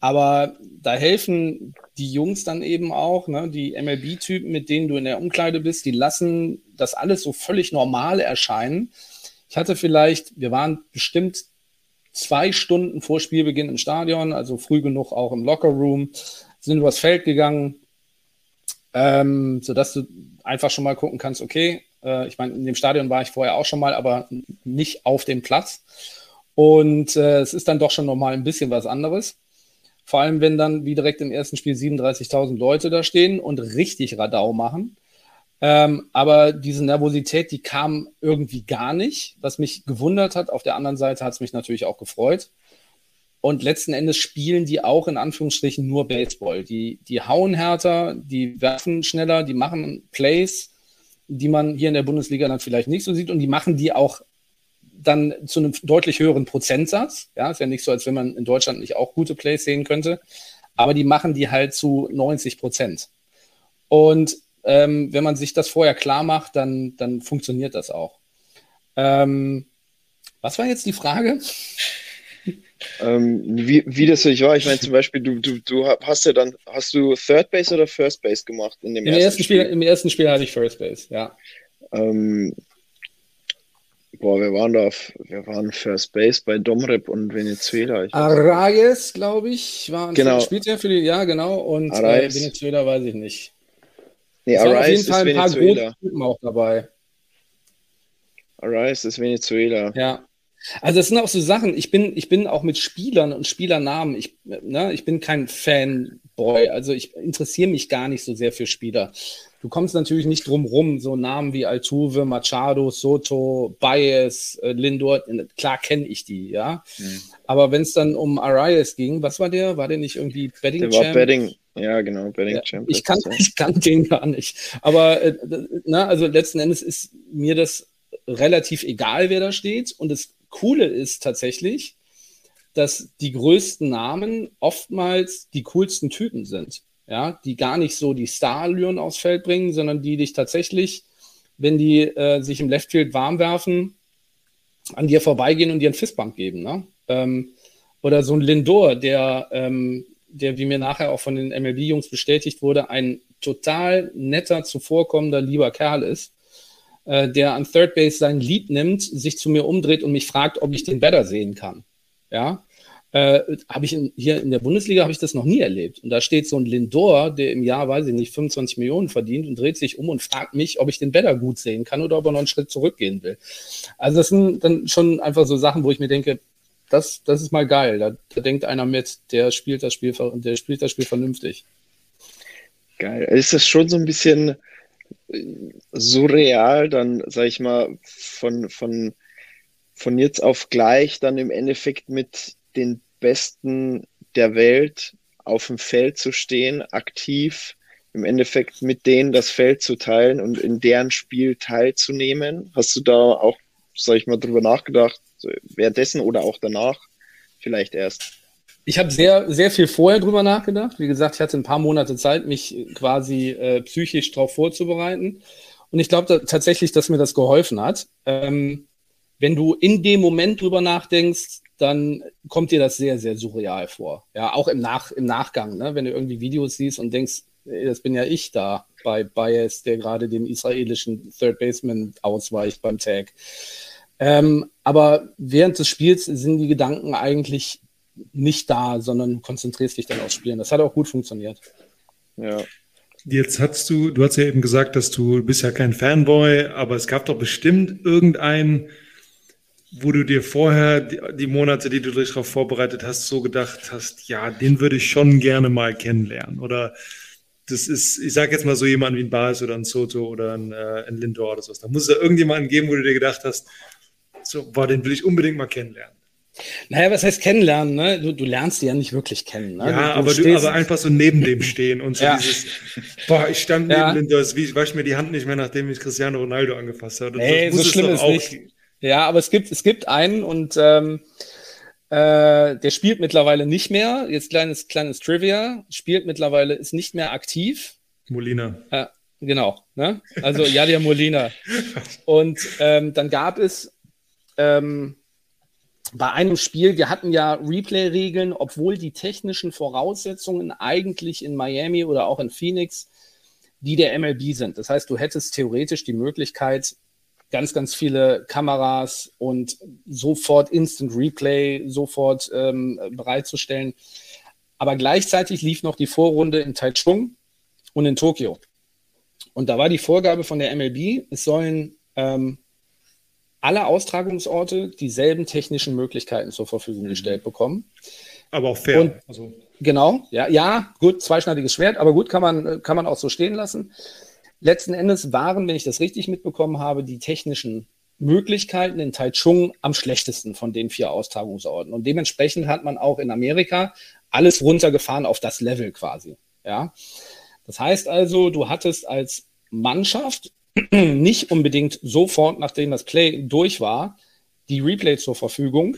Aber da helfen die Jungs dann eben auch, ne? die MLB-Typen, mit denen du in der Umkleide bist, die lassen das alles so völlig normal erscheinen ich hatte vielleicht, wir waren bestimmt zwei Stunden vor Spielbeginn im Stadion, also früh genug auch im Lockerroom, sind übers Feld gegangen, ähm, sodass du einfach schon mal gucken kannst, okay, äh, ich meine, in dem Stadion war ich vorher auch schon mal, aber nicht auf dem Platz. Und äh, es ist dann doch schon nochmal ein bisschen was anderes. Vor allem, wenn dann wie direkt im ersten Spiel 37.000 Leute da stehen und richtig Radau machen. Ähm, aber diese Nervosität, die kam irgendwie gar nicht, was mich gewundert hat. Auf der anderen Seite hat es mich natürlich auch gefreut. Und letzten Endes spielen die auch in Anführungsstrichen nur Baseball. Die, die hauen härter, die werfen schneller, die machen Plays, die man hier in der Bundesliga dann vielleicht nicht so sieht. Und die machen die auch dann zu einem deutlich höheren Prozentsatz. Ja, ist ja nicht so, als wenn man in Deutschland nicht auch gute Plays sehen könnte. Aber die machen die halt zu 90 Prozent. Und ähm, wenn man sich das vorher klar macht, dann, dann funktioniert das auch. Ähm, was war jetzt die Frage? Ähm, wie, wie das für dich war. Ich meine, zum Beispiel, du, du, du hast ja dann, hast du Third Base oder First Base gemacht in dem Im ersten, ersten Spiel? Spiel? Im ersten Spiel hatte ich First Base, ja. Ähm, boah, wir waren da, auf, wir waren First Base bei Domrep und Venezuela. Arayes, glaube ich, war genau. spielt ja für die, ja genau, und äh, Venezuela weiß ich nicht. Nee, es auf jeden Fall ein paar gute Typen auch dabei. Arise ist Venezuela. Ja. Also das sind auch so Sachen, ich bin, ich bin auch mit Spielern und Spielernamen, ich, ne, ich bin kein Fanboy, also ich interessiere mich gar nicht so sehr für Spieler. Du kommst natürlich nicht drum rum, so Namen wie Altuve, Machado, Soto, Baez, äh, Lindor, klar kenne ich die, ja. Mhm. Aber wenn es dann um Arias ging, was war der? War der nicht irgendwie Betting Der war Betting, ja, genau, Betting ja, Champ. Ich kann, ich kann den gar nicht. Aber äh, na, also letzten Endes ist mir das relativ egal, wer da steht. Und das Coole ist tatsächlich, dass die größten Namen oftmals die coolsten Typen sind. Ja, die gar nicht so die Starallüren aufs Feld bringen, sondern die dich tatsächlich, wenn die äh, sich im Leftfield warm werfen, an dir vorbeigehen und dir einen Fistbump geben. Ne? Ähm, oder so ein Lindor, der ähm, der, wie mir nachher auch von den MLB-Jungs bestätigt wurde, ein total netter, zuvorkommender, lieber Kerl ist, äh, der an Third Base sein Lied nimmt, sich zu mir umdreht und mich fragt, ob ich den Better sehen kann. Ja, äh, habe ich in, hier in der Bundesliga habe ich das noch nie erlebt. Und da steht so ein Lindor, der im Jahr, weiß ich nicht, 25 Millionen verdient und dreht sich um und fragt mich, ob ich den Better gut sehen kann oder ob er noch einen Schritt zurückgehen will. Also das sind dann schon einfach so Sachen, wo ich mir denke, das, das ist mal geil. Da, da denkt einer mit, der spielt das Spiel, der spielt das Spiel vernünftig. Geil. Ist das schon so ein bisschen äh, surreal, dann, sag ich mal, von, von, von jetzt auf gleich dann im Endeffekt mit den Besten der Welt auf dem Feld zu stehen, aktiv, im Endeffekt mit denen das Feld zu teilen und in deren Spiel teilzunehmen? Hast du da auch, sag ich mal, drüber nachgedacht, währenddessen oder auch danach vielleicht erst? Ich habe sehr, sehr viel vorher drüber nachgedacht. Wie gesagt, ich hatte ein paar Monate Zeit, mich quasi äh, psychisch darauf vorzubereiten. Und ich glaube da, tatsächlich, dass mir das geholfen hat. Ähm, wenn du in dem Moment drüber nachdenkst, dann kommt dir das sehr, sehr surreal vor. Ja, auch im, Nach im Nachgang, ne? wenn du irgendwie Videos siehst und denkst, ey, das bin ja ich da bei Bias, der gerade dem israelischen Third Baseman ausweicht beim Tag. Ähm, aber während des Spiels sind die Gedanken eigentlich nicht da, sondern konzentrierst dich dann aufs Spielen. Das hat auch gut funktioniert. Ja. Jetzt hast du, du hast ja eben gesagt, dass du bist ja kein Fanboy, aber es gab doch bestimmt irgendeinen, wo du dir vorher die, die Monate, die du dich darauf vorbereitet hast, so gedacht hast, ja, den würde ich schon gerne mal kennenlernen. Oder das ist, ich sage jetzt mal so jemand wie ein Bas oder ein Soto oder ein, äh, ein Lindor oder sowas. Da muss es ja irgendjemanden geben, wo du dir gedacht hast, so, boah, den will ich unbedingt mal kennenlernen. Naja, was heißt kennenlernen? Ne? Du, du lernst die ja nicht wirklich kennen. Ne? Ja, du, du aber, du, aber einfach so neben dem stehen und so ja. dieses, boah, ich stand neben ja. Lindor, wie ich wasche mir die Hand nicht mehr, nachdem ich Cristiano Ronaldo angefasst habe. Nee, so schlimm ist nicht. Ja, aber es gibt, es gibt einen und ähm, äh, der spielt mittlerweile nicht mehr. Jetzt kleines, kleines Trivia. Spielt mittlerweile, ist nicht mehr aktiv. Molina. Äh, genau. Ne? Also Jadia Molina. Und ähm, dann gab es ähm, bei einem Spiel, wir hatten ja Replay-Regeln, obwohl die technischen Voraussetzungen eigentlich in Miami oder auch in Phoenix die der MLB sind. Das heißt, du hättest theoretisch die Möglichkeit, ganz, ganz viele Kameras und sofort Instant Replay sofort ähm, bereitzustellen. Aber gleichzeitig lief noch die Vorrunde in Taichung und in Tokio. Und da war die Vorgabe von der MLB, es sollen ähm, alle Austragungsorte dieselben technischen Möglichkeiten zur Verfügung gestellt bekommen. Aber auch fair. Und, also. Genau, ja, ja, gut, zweischneidiges Schwert, aber gut, kann man, kann man auch so stehen lassen letzten Endes waren, wenn ich das richtig mitbekommen habe, die technischen Möglichkeiten in Taichung am schlechtesten von den vier Austragungsorten. Und dementsprechend hat man auch in Amerika alles runtergefahren auf das Level quasi. Ja. Das heißt also, du hattest als Mannschaft nicht unbedingt sofort, nachdem das Play durch war, die Replay zur Verfügung,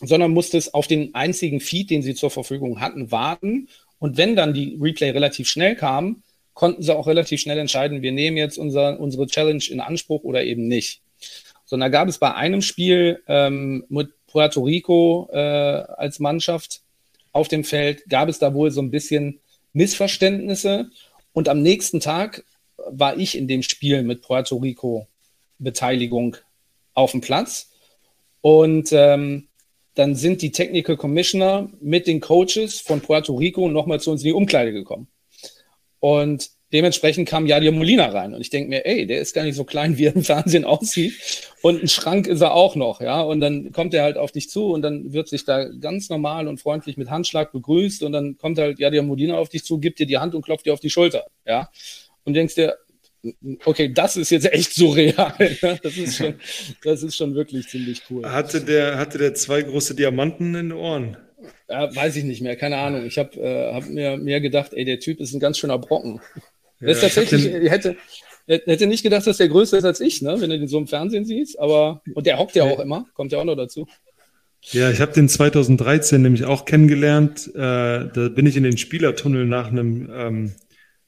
sondern musstest auf den einzigen Feed, den sie zur Verfügung hatten, warten. Und wenn dann die Replay relativ schnell kam, konnten sie auch relativ schnell entscheiden, wir nehmen jetzt unser, unsere Challenge in Anspruch oder eben nicht. So, und da gab es bei einem Spiel ähm, mit Puerto Rico äh, als Mannschaft auf dem Feld, gab es da wohl so ein bisschen Missverständnisse. Und am nächsten Tag war ich in dem Spiel mit Puerto Rico Beteiligung auf dem Platz. Und ähm, dann sind die Technical Commissioner mit den Coaches von Puerto Rico nochmal zu uns in die Umkleide gekommen. Und dementsprechend kam Jadir Molina rein. Und ich denke mir, ey, der ist gar nicht so klein, wie er im Fernsehen aussieht. Und ein Schrank ist er auch noch, ja. Und dann kommt er halt auf dich zu und dann wird sich da ganz normal und freundlich mit Handschlag begrüßt. Und dann kommt halt Jadir Molina auf dich zu, gibt dir die Hand und klopft dir auf die Schulter, ja. Und denkst dir, okay, das ist jetzt echt surreal. Das ist schon, das ist schon wirklich ziemlich cool. Hatte der, hatte der zwei große Diamanten in den Ohren? Ja, weiß ich nicht mehr, keine Ahnung. Ich habe äh, hab mir mehr gedacht, ey, der Typ ist ein ganz schöner Brocken. Ja, ist tatsächlich, den... hätte, hätte nicht gedacht, dass der größer ist als ich, ne? wenn du den so im Fernsehen siehst. Aber, und der hockt ja auch immer, kommt ja auch noch dazu. Ja, ich habe den 2013 nämlich auch kennengelernt. Äh, da bin ich in den Spielertunnel nach einem, ähm,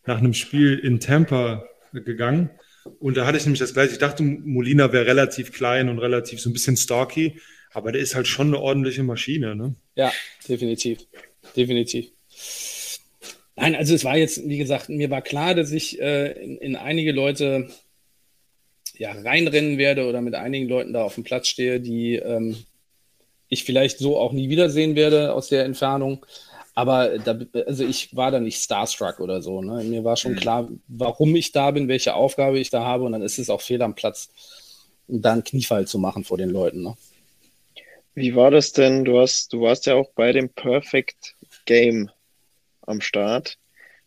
nach einem Spiel in Tampa gegangen. Und da hatte ich nämlich das gleiche. Ich dachte, Molina wäre relativ klein und relativ so ein bisschen stalky. Aber der ist halt schon eine ordentliche Maschine, ne? Ja, definitiv. Definitiv. Nein, also es war jetzt, wie gesagt, mir war klar, dass ich äh, in, in, einige Leute ja, reinrennen werde oder mit einigen Leuten da auf dem Platz stehe, die ähm, ich vielleicht so auch nie wiedersehen werde aus der Entfernung. Aber da, also ich war da nicht starstruck oder so. Ne? Mir war schon mhm. klar, warum ich da bin, welche Aufgabe ich da habe. Und dann ist es auch fehl am Platz, da einen Kniefall zu machen vor den Leuten. Ne? Wie war das denn? Du hast, du warst ja auch bei dem Perfect Game am Start.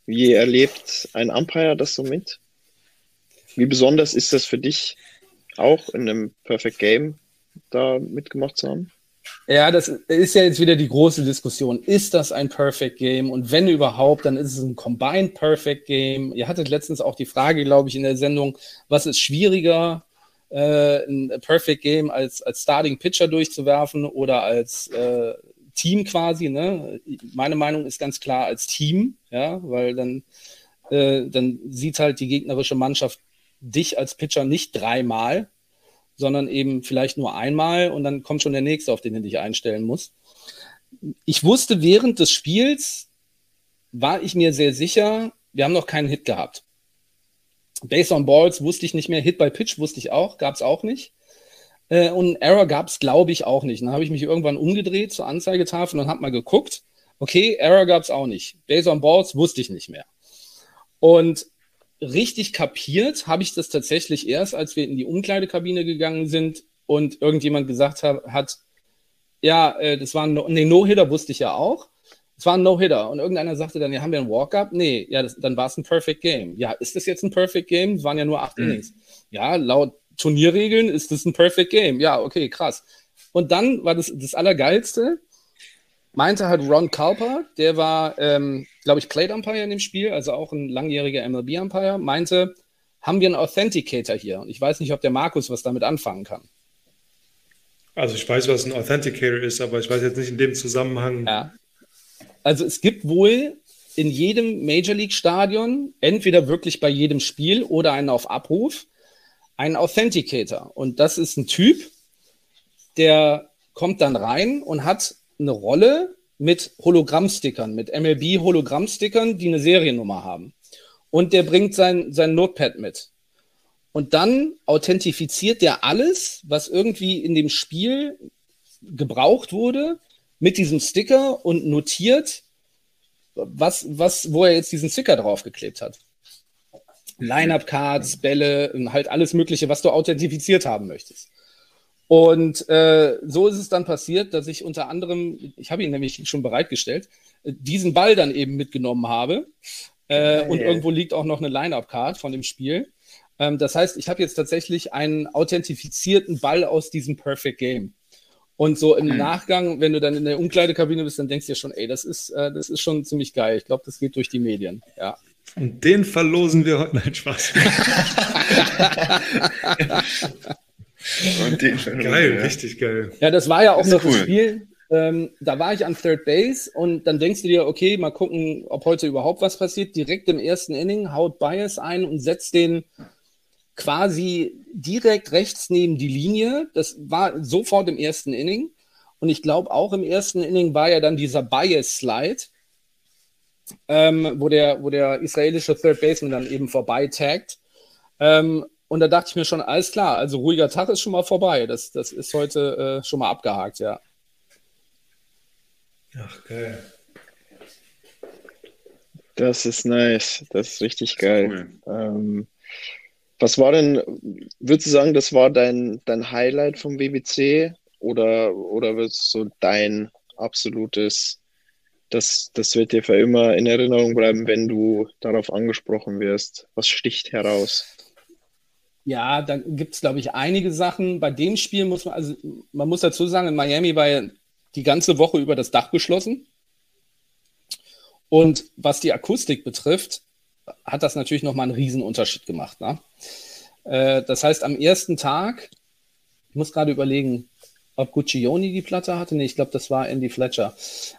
Wie erlebt ein Umpire das so mit? Wie besonders ist das für dich, auch in einem Perfect Game da mitgemacht zu haben? Ja, das ist ja jetzt wieder die große Diskussion. Ist das ein Perfect Game? Und wenn überhaupt, dann ist es ein Combined Perfect Game. Ihr hattet letztens auch die Frage, glaube ich, in der Sendung, was ist schwieriger, äh, ein Perfect Game als, als Starting Pitcher durchzuwerfen oder als äh, Team quasi. Ne? Meine Meinung ist ganz klar als Team, ja, weil dann, äh, dann sieht halt die gegnerische Mannschaft dich als Pitcher nicht dreimal, sondern eben vielleicht nur einmal und dann kommt schon der nächste, auf den du dich einstellen musst. Ich wusste während des Spiels, war ich mir sehr sicher, wir haben noch keinen Hit gehabt. Base on Balls wusste ich nicht mehr, Hit by Pitch wusste ich auch, gab es auch nicht. Äh, und Error gab es, glaube ich, auch nicht. Dann habe ich mich irgendwann umgedreht zur Anzeigetafel und habe mal geguckt. Okay, Error gab es auch nicht. Base on Balls wusste ich nicht mehr. Und richtig kapiert habe ich das tatsächlich erst, als wir in die Umkleidekabine gegangen sind und irgendjemand gesagt hat, hat ja, äh, das war ein no nee, No-Hitter, wusste ich ja auch. Es war ein No-Hitter. Und irgendeiner sagte dann, ja, haben wir einen Walk-Up? Nee, ja, das, dann war es ein Perfect Game. Ja, ist das jetzt ein Perfect Game? Es waren ja nur acht mhm. Innings. Ja, laut Turnierregeln ist das ein Perfect Game. Ja, okay, krass. Und dann war das das Allergeilste, meinte halt Ron Calper, der war, ähm, glaube ich, Plate Umpire in dem Spiel, also auch ein langjähriger MLB Umpire, meinte, haben wir einen Authenticator hier? Und ich weiß nicht, ob der Markus was damit anfangen kann. Also ich weiß, was ein Authenticator ist, aber ich weiß jetzt nicht in dem Zusammenhang. Ja. Also es gibt wohl in jedem Major League Stadion, entweder wirklich bei jedem Spiel oder einen auf Abruf, einen Authenticator. Und das ist ein Typ, der kommt dann rein und hat eine Rolle mit Hologrammstickern, mit MLB-Hologrammstickern, die eine Seriennummer haben. Und der bringt sein, sein Notepad mit. Und dann authentifiziert der alles, was irgendwie in dem Spiel gebraucht wurde, mit diesem Sticker und notiert, was, was, wo er jetzt diesen Sticker draufgeklebt hat. Line-Up-Cards, Bälle, halt alles Mögliche, was du authentifiziert haben möchtest. Und äh, so ist es dann passiert, dass ich unter anderem, ich habe ihn nämlich schon bereitgestellt, diesen Ball dann eben mitgenommen habe. Äh, und irgendwo liegt auch noch eine Line-Up-Card von dem Spiel. Ähm, das heißt, ich habe jetzt tatsächlich einen authentifizierten Ball aus diesem Perfect Game. Und so im mhm. Nachgang, wenn du dann in der Umkleidekabine bist, dann denkst du dir schon, ey, das ist, äh, das ist schon ziemlich geil. Ich glaube, das geht durch die Medien. Ja. Und den verlosen wir heute. Nein, Spaß. geil, ja. richtig geil. Ja, das war ja auch noch cool. das Spiel. Ähm, da war ich an Third Base und dann denkst du dir, okay, mal gucken, ob heute überhaupt was passiert. Direkt im ersten Inning haut Bias ein und setzt den quasi direkt rechts neben die Linie. Das war sofort im ersten Inning. Und ich glaube, auch im ersten Inning war ja dann dieser Bias-Slide, ähm, wo, der, wo der israelische Third Baseman dann eben vorbei taggt. Ähm, und da dachte ich mir schon, alles klar, also ruhiger Tag ist schon mal vorbei. Das, das ist heute äh, schon mal abgehakt, ja. Ach, geil. Das ist nice. Das ist richtig geil. Cool. Ähm, was war denn, würdest du sagen, das war dein, dein Highlight vom BBC oder, oder würdest du dein absolutes, das, das wird dir für immer in Erinnerung bleiben, wenn du darauf angesprochen wirst? Was sticht heraus? Ja, da gibt es, glaube ich, einige Sachen. Bei dem Spiel muss man, also man muss dazu sagen, in Miami war ja die ganze Woche über das Dach geschlossen. Und was die Akustik betrifft, hat das natürlich nochmal einen Riesenunterschied gemacht. Ne? Äh, das heißt, am ersten Tag, ich muss gerade überlegen, ob Guccioni die Platte hatte. Nee, ich glaube, das war Andy Fletcher.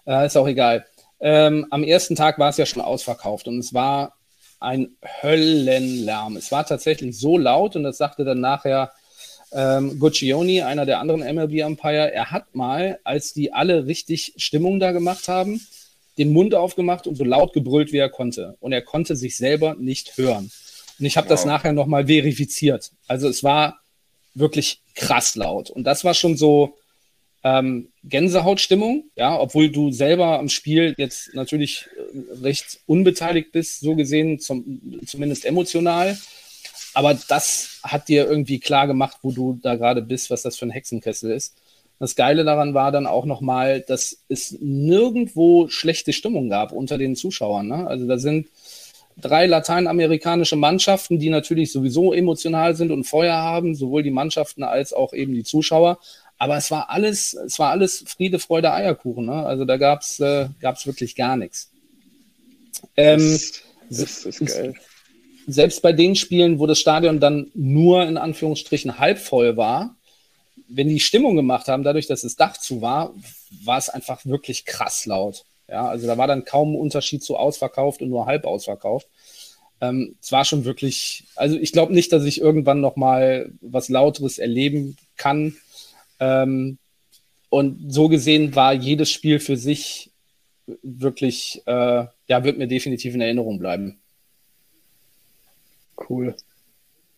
Äh, ist auch egal. Ähm, am ersten Tag war es ja schon ausverkauft und es war ein Höllenlärm. Es war tatsächlich so laut und das sagte dann nachher ähm, Guccioni, einer der anderen MLB-Umpire, er hat mal, als die alle richtig Stimmung da gemacht haben, den Mund aufgemacht und so laut gebrüllt, wie er konnte. Und er konnte sich selber nicht hören. Und ich habe wow. das nachher nochmal verifiziert. Also es war wirklich krass laut. Und das war schon so, ähm, Gänsehautstimmung, ja, obwohl du selber am Spiel jetzt natürlich äh, recht unbeteiligt bist, so gesehen, zum, zumindest emotional. Aber das hat dir irgendwie klar gemacht, wo du da gerade bist, was das für ein Hexenkessel ist. Das Geile daran war dann auch nochmal, dass es nirgendwo schlechte Stimmung gab unter den Zuschauern. Ne? Also da sind drei lateinamerikanische Mannschaften, die natürlich sowieso emotional sind und Feuer haben, sowohl die Mannschaften als auch eben die Zuschauer. Aber es war alles, es war alles Friede, Freude, Eierkuchen. Ne? Also da gab es äh, gab's wirklich gar nichts. Ähm, das, das ist geil. Selbst bei den Spielen, wo das Stadion dann nur in Anführungsstrichen halb voll war, wenn die Stimmung gemacht haben, dadurch, dass das Dach zu war, war es einfach wirklich krass laut. Ja, also da war dann kaum ein Unterschied zu ausverkauft und nur halb ausverkauft. Ähm, es war schon wirklich, also ich glaube nicht, dass ich irgendwann noch mal was Lauteres erleben kann. Ähm, und so gesehen war jedes Spiel für sich wirklich, äh, ja, wird mir definitiv in Erinnerung bleiben. Cool.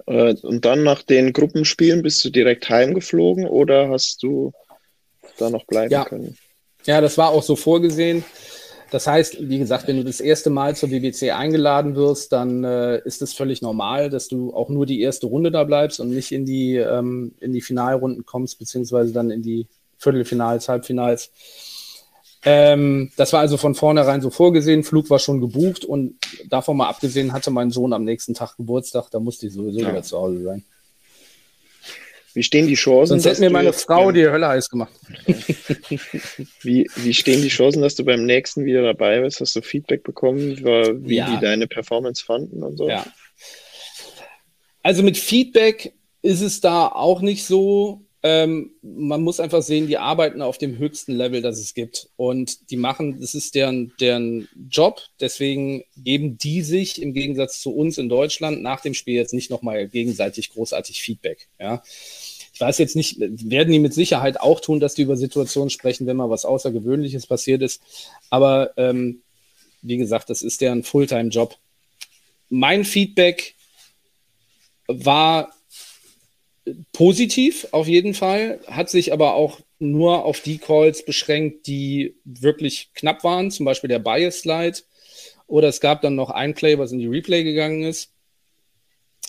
Äh, und dann nach den Gruppenspielen bist du direkt heimgeflogen oder hast du da noch bleiben ja. können? Ja, das war auch so vorgesehen. Das heißt, wie gesagt, wenn du das erste Mal zur BBC eingeladen wirst, dann äh, ist es völlig normal, dass du auch nur die erste Runde da bleibst und nicht in die, ähm, in die Finalrunden kommst, beziehungsweise dann in die Viertelfinals, Halbfinals. Ähm, das war also von vornherein so vorgesehen. Flug war schon gebucht und davon mal abgesehen hatte mein Sohn am nächsten Tag Geburtstag. Da musste ich sowieso ja. wieder zu Hause sein. Wie stehen die Chancen? Sonst hätte mir meine Frau die Hölle heiß gemacht. wie, wie stehen die Chancen, dass du beim nächsten wieder dabei bist? Hast du Feedback bekommen, wie ja. die deine Performance fanden und so? Ja. Also mit Feedback ist es da auch nicht so. Ähm, man muss einfach sehen, die arbeiten auf dem höchsten Level, das es gibt. Und die machen, das ist deren, deren Job. Deswegen geben die sich im Gegensatz zu uns in Deutschland nach dem Spiel jetzt nicht nochmal gegenseitig großartig Feedback. Ja. Ich weiß jetzt nicht, werden die mit Sicherheit auch tun, dass die über Situationen sprechen, wenn mal was Außergewöhnliches passiert ist. Aber ähm, wie gesagt, das ist deren Fulltime-Job. Mein Feedback war positiv auf jeden Fall, hat sich aber auch nur auf die Calls beschränkt, die wirklich knapp waren, zum Beispiel der Bias Slide. Oder es gab dann noch ein Play, was in die Replay gegangen ist.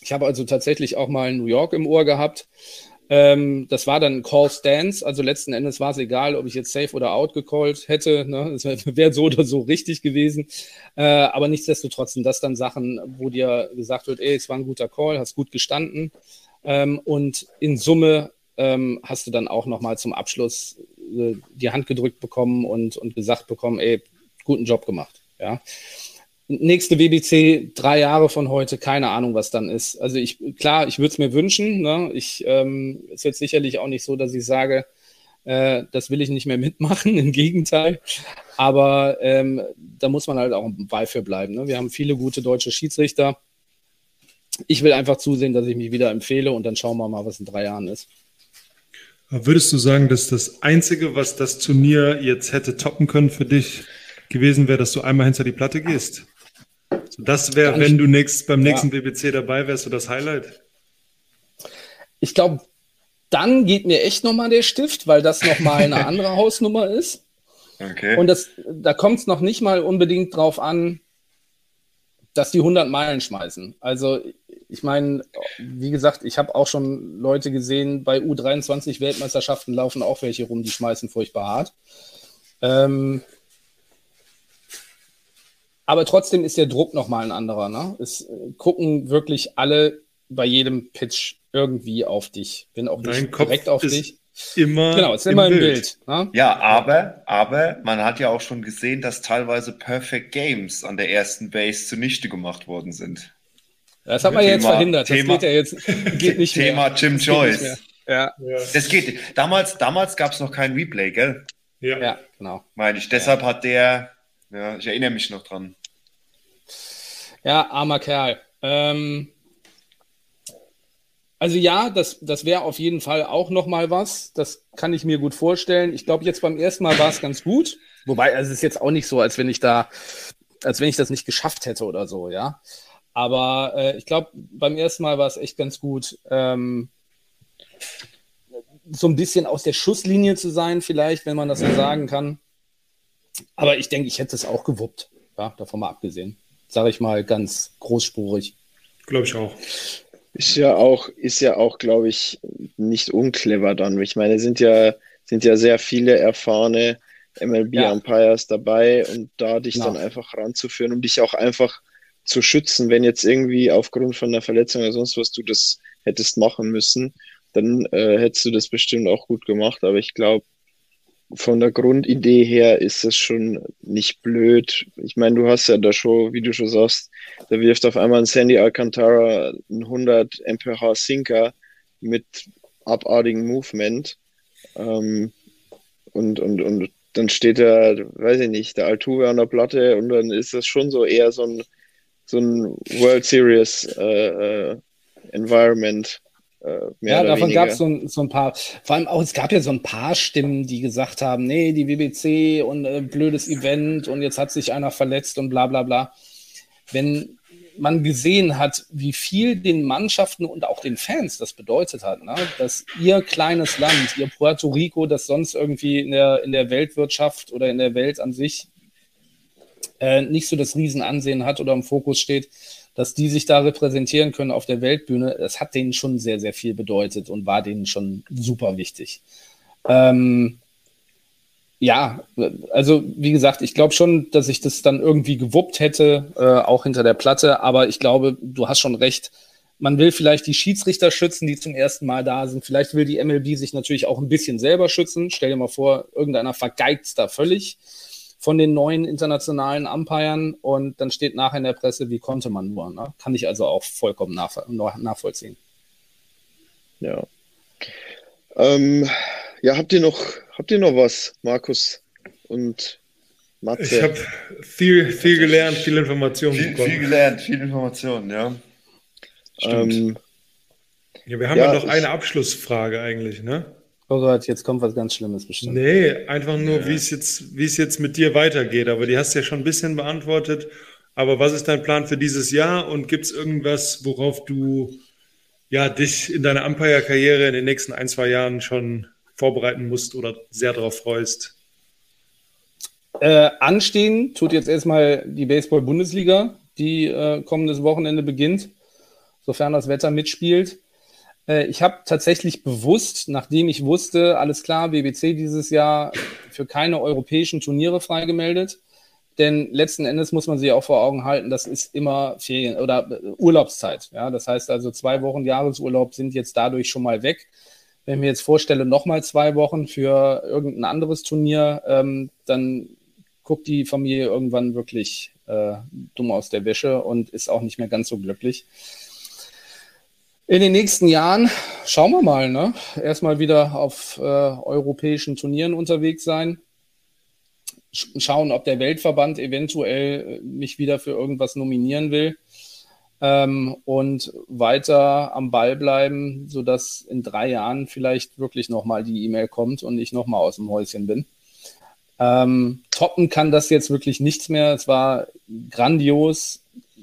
Ich habe also tatsächlich auch mal New York im Ohr gehabt. Ähm, das war dann Call Stance, also letzten Endes war es egal, ob ich jetzt safe oder out gecallt hätte. Ne? Es wäre so oder so richtig gewesen. Äh, aber nichtsdestotrotz sind das dann Sachen, wo dir gesagt wird, ey, es war ein guter Call, hast gut gestanden. Ähm, und in Summe ähm, hast du dann auch nochmal zum Abschluss äh, die Hand gedrückt bekommen und, und gesagt bekommen, ey, guten Job gemacht. Ja. Nächste WBC, drei Jahre von heute, keine Ahnung, was dann ist. Also ich, klar, ich würde es mir wünschen. Ne? Ich ähm, ist jetzt sicherlich auch nicht so, dass ich sage, äh, das will ich nicht mehr mitmachen, im Gegenteil. Aber ähm, da muss man halt auch bei für bleiben. Ne? Wir haben viele gute deutsche Schiedsrichter ich will einfach zusehen, dass ich mich wieder empfehle und dann schauen wir mal, was in drei Jahren ist. Würdest du sagen, dass das Einzige, was das Turnier jetzt hätte toppen können für dich, gewesen wäre, dass du einmal hinter die Platte gehst? Das wäre, wenn du nächst, beim nächsten ja. BBC dabei wärst, so das Highlight? Ich glaube, dann geht mir echt nochmal der Stift, weil das nochmal eine andere Hausnummer ist. Okay. Und das, da kommt es noch nicht mal unbedingt drauf an, dass die 100 Meilen schmeißen. Also ich meine, wie gesagt, ich habe auch schon Leute gesehen, bei U23 Weltmeisterschaften laufen auch welche rum, die schmeißen furchtbar hart. Ähm, aber trotzdem ist der Druck nochmal ein anderer. Ne? Es gucken wirklich alle bei jedem Pitch irgendwie auf dich. Bin auch nicht Kopf direkt auf dich. Immer genau, es ist immer im Bild. Bild ne? Ja, aber, aber man hat ja auch schon gesehen, dass teilweise Perfect Games an der ersten Base zunichte gemacht worden sind. Das hat man Thema, jetzt verhindert. Thema, das geht ja jetzt geht nicht Thema mehr. Jim das Joyce. Ja. Das geht. Damals, damals gab es noch kein Replay, gell? Ja, ja genau. Meine ich. Deshalb ja. hat der, ja, ich erinnere mich noch dran. Ja, armer Kerl. Ähm, also ja, das, das wäre auf jeden Fall auch noch mal was. Das kann ich mir gut vorstellen. Ich glaube, jetzt beim ersten Mal war es ganz gut. Wobei, also es ist jetzt auch nicht so, als wenn ich da, als wenn ich das nicht geschafft hätte oder so, ja. Aber äh, ich glaube, beim ersten Mal war es echt ganz gut, ähm, so ein bisschen aus der Schusslinie zu sein, vielleicht, wenn man das so sagen kann. Aber ich denke, ich hätte es auch gewuppt. Ja, davon mal abgesehen. Sage ich mal ganz großspurig. Glaube ich auch. Ist ja auch, ist ja auch, glaube ich, nicht unclever dann. Ich meine, sind ja, sind ja sehr viele erfahrene MLB-Umpires ja. dabei und da dich genau. dann einfach ranzuführen, um dich auch einfach zu schützen, wenn jetzt irgendwie aufgrund von einer Verletzung oder sonst was du das hättest machen müssen, dann äh, hättest du das bestimmt auch gut gemacht. Aber ich glaube, von der Grundidee her ist es schon nicht blöd. Ich meine, du hast ja da schon, wie du schon sagst, da wirft auf einmal ein Sandy Alcantara ein 100 mph Sinker mit abartigem Movement. Ähm, und, und, und dann steht da, weiß ich nicht, der Altuve an der Platte und dann ist das schon so eher so ein, so ein World Series äh, äh, Environment. Äh, ja, davon gab es so, so, ein paar, vor allem auch, es gab ja so ein paar Stimmen, die gesagt haben, nee, die WBC und äh, blödes Event und jetzt hat sich einer verletzt und bla bla bla. Wenn man gesehen hat, wie viel den Mannschaften und auch den Fans das bedeutet hat, ne? dass ihr kleines Land, ihr Puerto Rico, das sonst irgendwie in der, in der Weltwirtschaft oder in der Welt an sich äh, nicht so das Riesenansehen hat oder im Fokus steht, dass die sich da repräsentieren können auf der Weltbühne, das hat denen schon sehr, sehr viel bedeutet und war denen schon super wichtig. Ähm, ja, also wie gesagt, ich glaube schon, dass ich das dann irgendwie gewuppt hätte, äh, auch hinter der Platte, aber ich glaube, du hast schon recht. Man will vielleicht die Schiedsrichter schützen, die zum ersten Mal da sind. Vielleicht will die MLB sich natürlich auch ein bisschen selber schützen. Stell dir mal vor, irgendeiner vergeigt da völlig von den neuen internationalen Umpiren und dann steht nachher in der Presse, wie konnte man nur. Ne? Kann ich also auch vollkommen nachvollziehen. Ja. Ähm, ja, habt ihr noch Habt ihr noch was, Markus und Matze? Ich habe viel, viel gelernt, viel Informationen viel, bekommen. Viel gelernt, viel Informationen, ja. Ähm, ja, wir haben ja, ja noch ich, eine Abschlussfrage eigentlich, ne? Oh Gott, jetzt kommt was ganz Schlimmes bestimmt. Nee, einfach nur, ja. wie es jetzt, wie es jetzt mit dir weitergeht. Aber die hast du ja schon ein bisschen beantwortet. Aber was ist dein Plan für dieses Jahr und gibt es irgendwas, worauf du ja, dich in deiner Umpire-Karriere in den nächsten ein, zwei Jahren schon vorbereiten musst oder sehr darauf freust? Äh, anstehen tut jetzt erstmal die Baseball-Bundesliga, die äh, kommendes Wochenende beginnt, sofern das Wetter mitspielt. Äh, ich habe tatsächlich bewusst, nachdem ich wusste, alles klar, BBC dieses Jahr für keine europäischen Turniere freigemeldet. Denn letzten Endes muss man sich auch vor Augen halten, das ist immer Ferien oder äh, Urlaubszeit. Ja, das heißt also, zwei Wochen Jahresurlaub sind jetzt dadurch schon mal weg. Wenn ich mir jetzt vorstelle, nochmal zwei Wochen für irgendein anderes Turnier, ähm, dann guckt die Familie irgendwann wirklich äh, dumm aus der Wäsche und ist auch nicht mehr ganz so glücklich. In den nächsten Jahren schauen wir mal, ne? Erstmal wieder auf äh, europäischen Turnieren unterwegs sein. Schauen, ob der Weltverband eventuell äh, mich wieder für irgendwas nominieren will ähm, und weiter am Ball bleiben, sodass in drei Jahren vielleicht wirklich nochmal die E-Mail kommt und ich nochmal aus dem Häuschen bin. Ähm, toppen kann das jetzt wirklich nichts mehr. Es war grandios,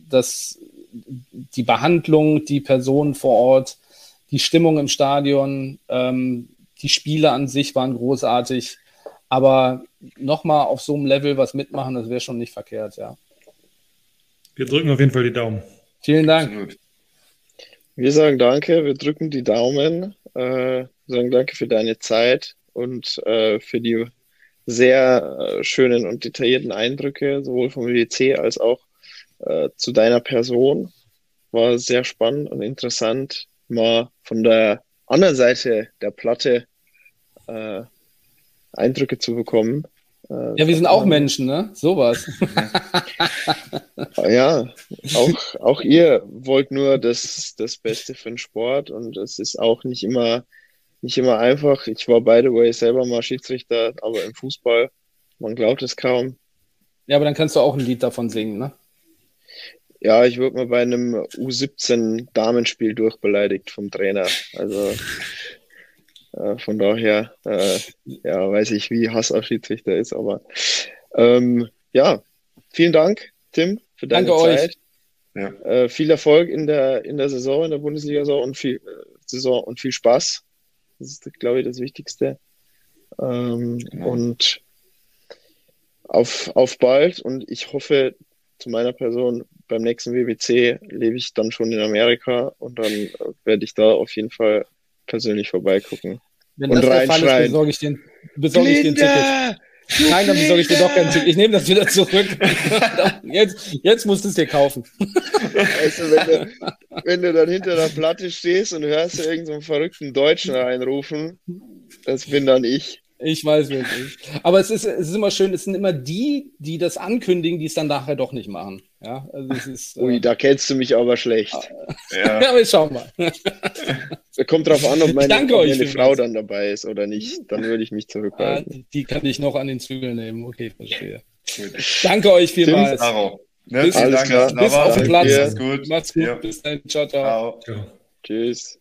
dass die Behandlung, die Personen vor Ort, die Stimmung im Stadion, ähm, die Spiele an sich waren großartig. Aber nochmal auf so einem Level was mitmachen, das wäre schon nicht verkehrt, ja. Wir drücken auf jeden Fall die Daumen. Vielen Dank. Absolut. Wir sagen danke, wir drücken die Daumen, äh, sagen danke für deine Zeit und äh, für die sehr äh, schönen und detaillierten Eindrücke, sowohl vom WC als auch äh, zu deiner Person. War sehr spannend und interessant, mal von der anderen Seite der Platte äh, Eindrücke zu bekommen. Äh, ja, wir sind auch Menschen, ne? Sowas. ja, auch, auch ihr wollt nur das, das Beste für den Sport und es ist auch nicht immer, nicht immer einfach. Ich war by the way selber mal Schiedsrichter, aber im Fußball, man glaubt es kaum. Ja, aber dann kannst du auch ein Lied davon singen, ne? Ja, ich wurde mal bei einem U17 Damenspiel durchbeleidigt vom Trainer. Also äh, von daher, äh, ja, weiß ich, wie Hass auf Schiedsrichter ist, aber ähm, ja, vielen Dank, Tim, für deine Danke Zeit. Ja. Äh, viel Erfolg in der, in der Saison, in der Bundesliga-Saison und viel äh, Saison und viel Spaß. Das ist, glaube ich, das Wichtigste. Ähm, genau. Und auf, auf bald und ich hoffe, zu meiner Person, beim nächsten WBC lebe ich dann schon in Amerika und dann werde ich da auf jeden Fall persönlich vorbeigucken. Wenn Und das der Fall ist, besorge ich den, besorge ich den Ticket. Nein, dann besorge ich dir doch kein Ticket. Ich nehme das wieder zurück. jetzt, jetzt musst du es dir kaufen. Weißt du, wenn, du, wenn du dann hinter der Platte stehst und hörst irgendeinen so einen verrückten Deutschen reinrufen, das bin dann ich. Ich weiß wirklich. Aber es ist, es ist immer schön, es sind immer die, die das ankündigen, die es dann nachher doch nicht machen. Ja, also es ist. Ui, Äh, da kennst du mich aber schlecht. Ja. ja, aber jetzt schauen wir mal. Kommt drauf an, ob meine, danke ob euch meine. Frau dann dabei ist oder nicht. Dann würde ich mich Ah, zurückhalten. die, die kann ich noch an den Zügel nehmen. Okay, verstehe. Danke euch vielmals. Ne, Bis- vielen Alles Dank, klar. Bis auf den Platz. Mach's gut. Macht's gut. Ja. Bis dann. Ciao, ciao. Ciao. Ciao. Tschüss.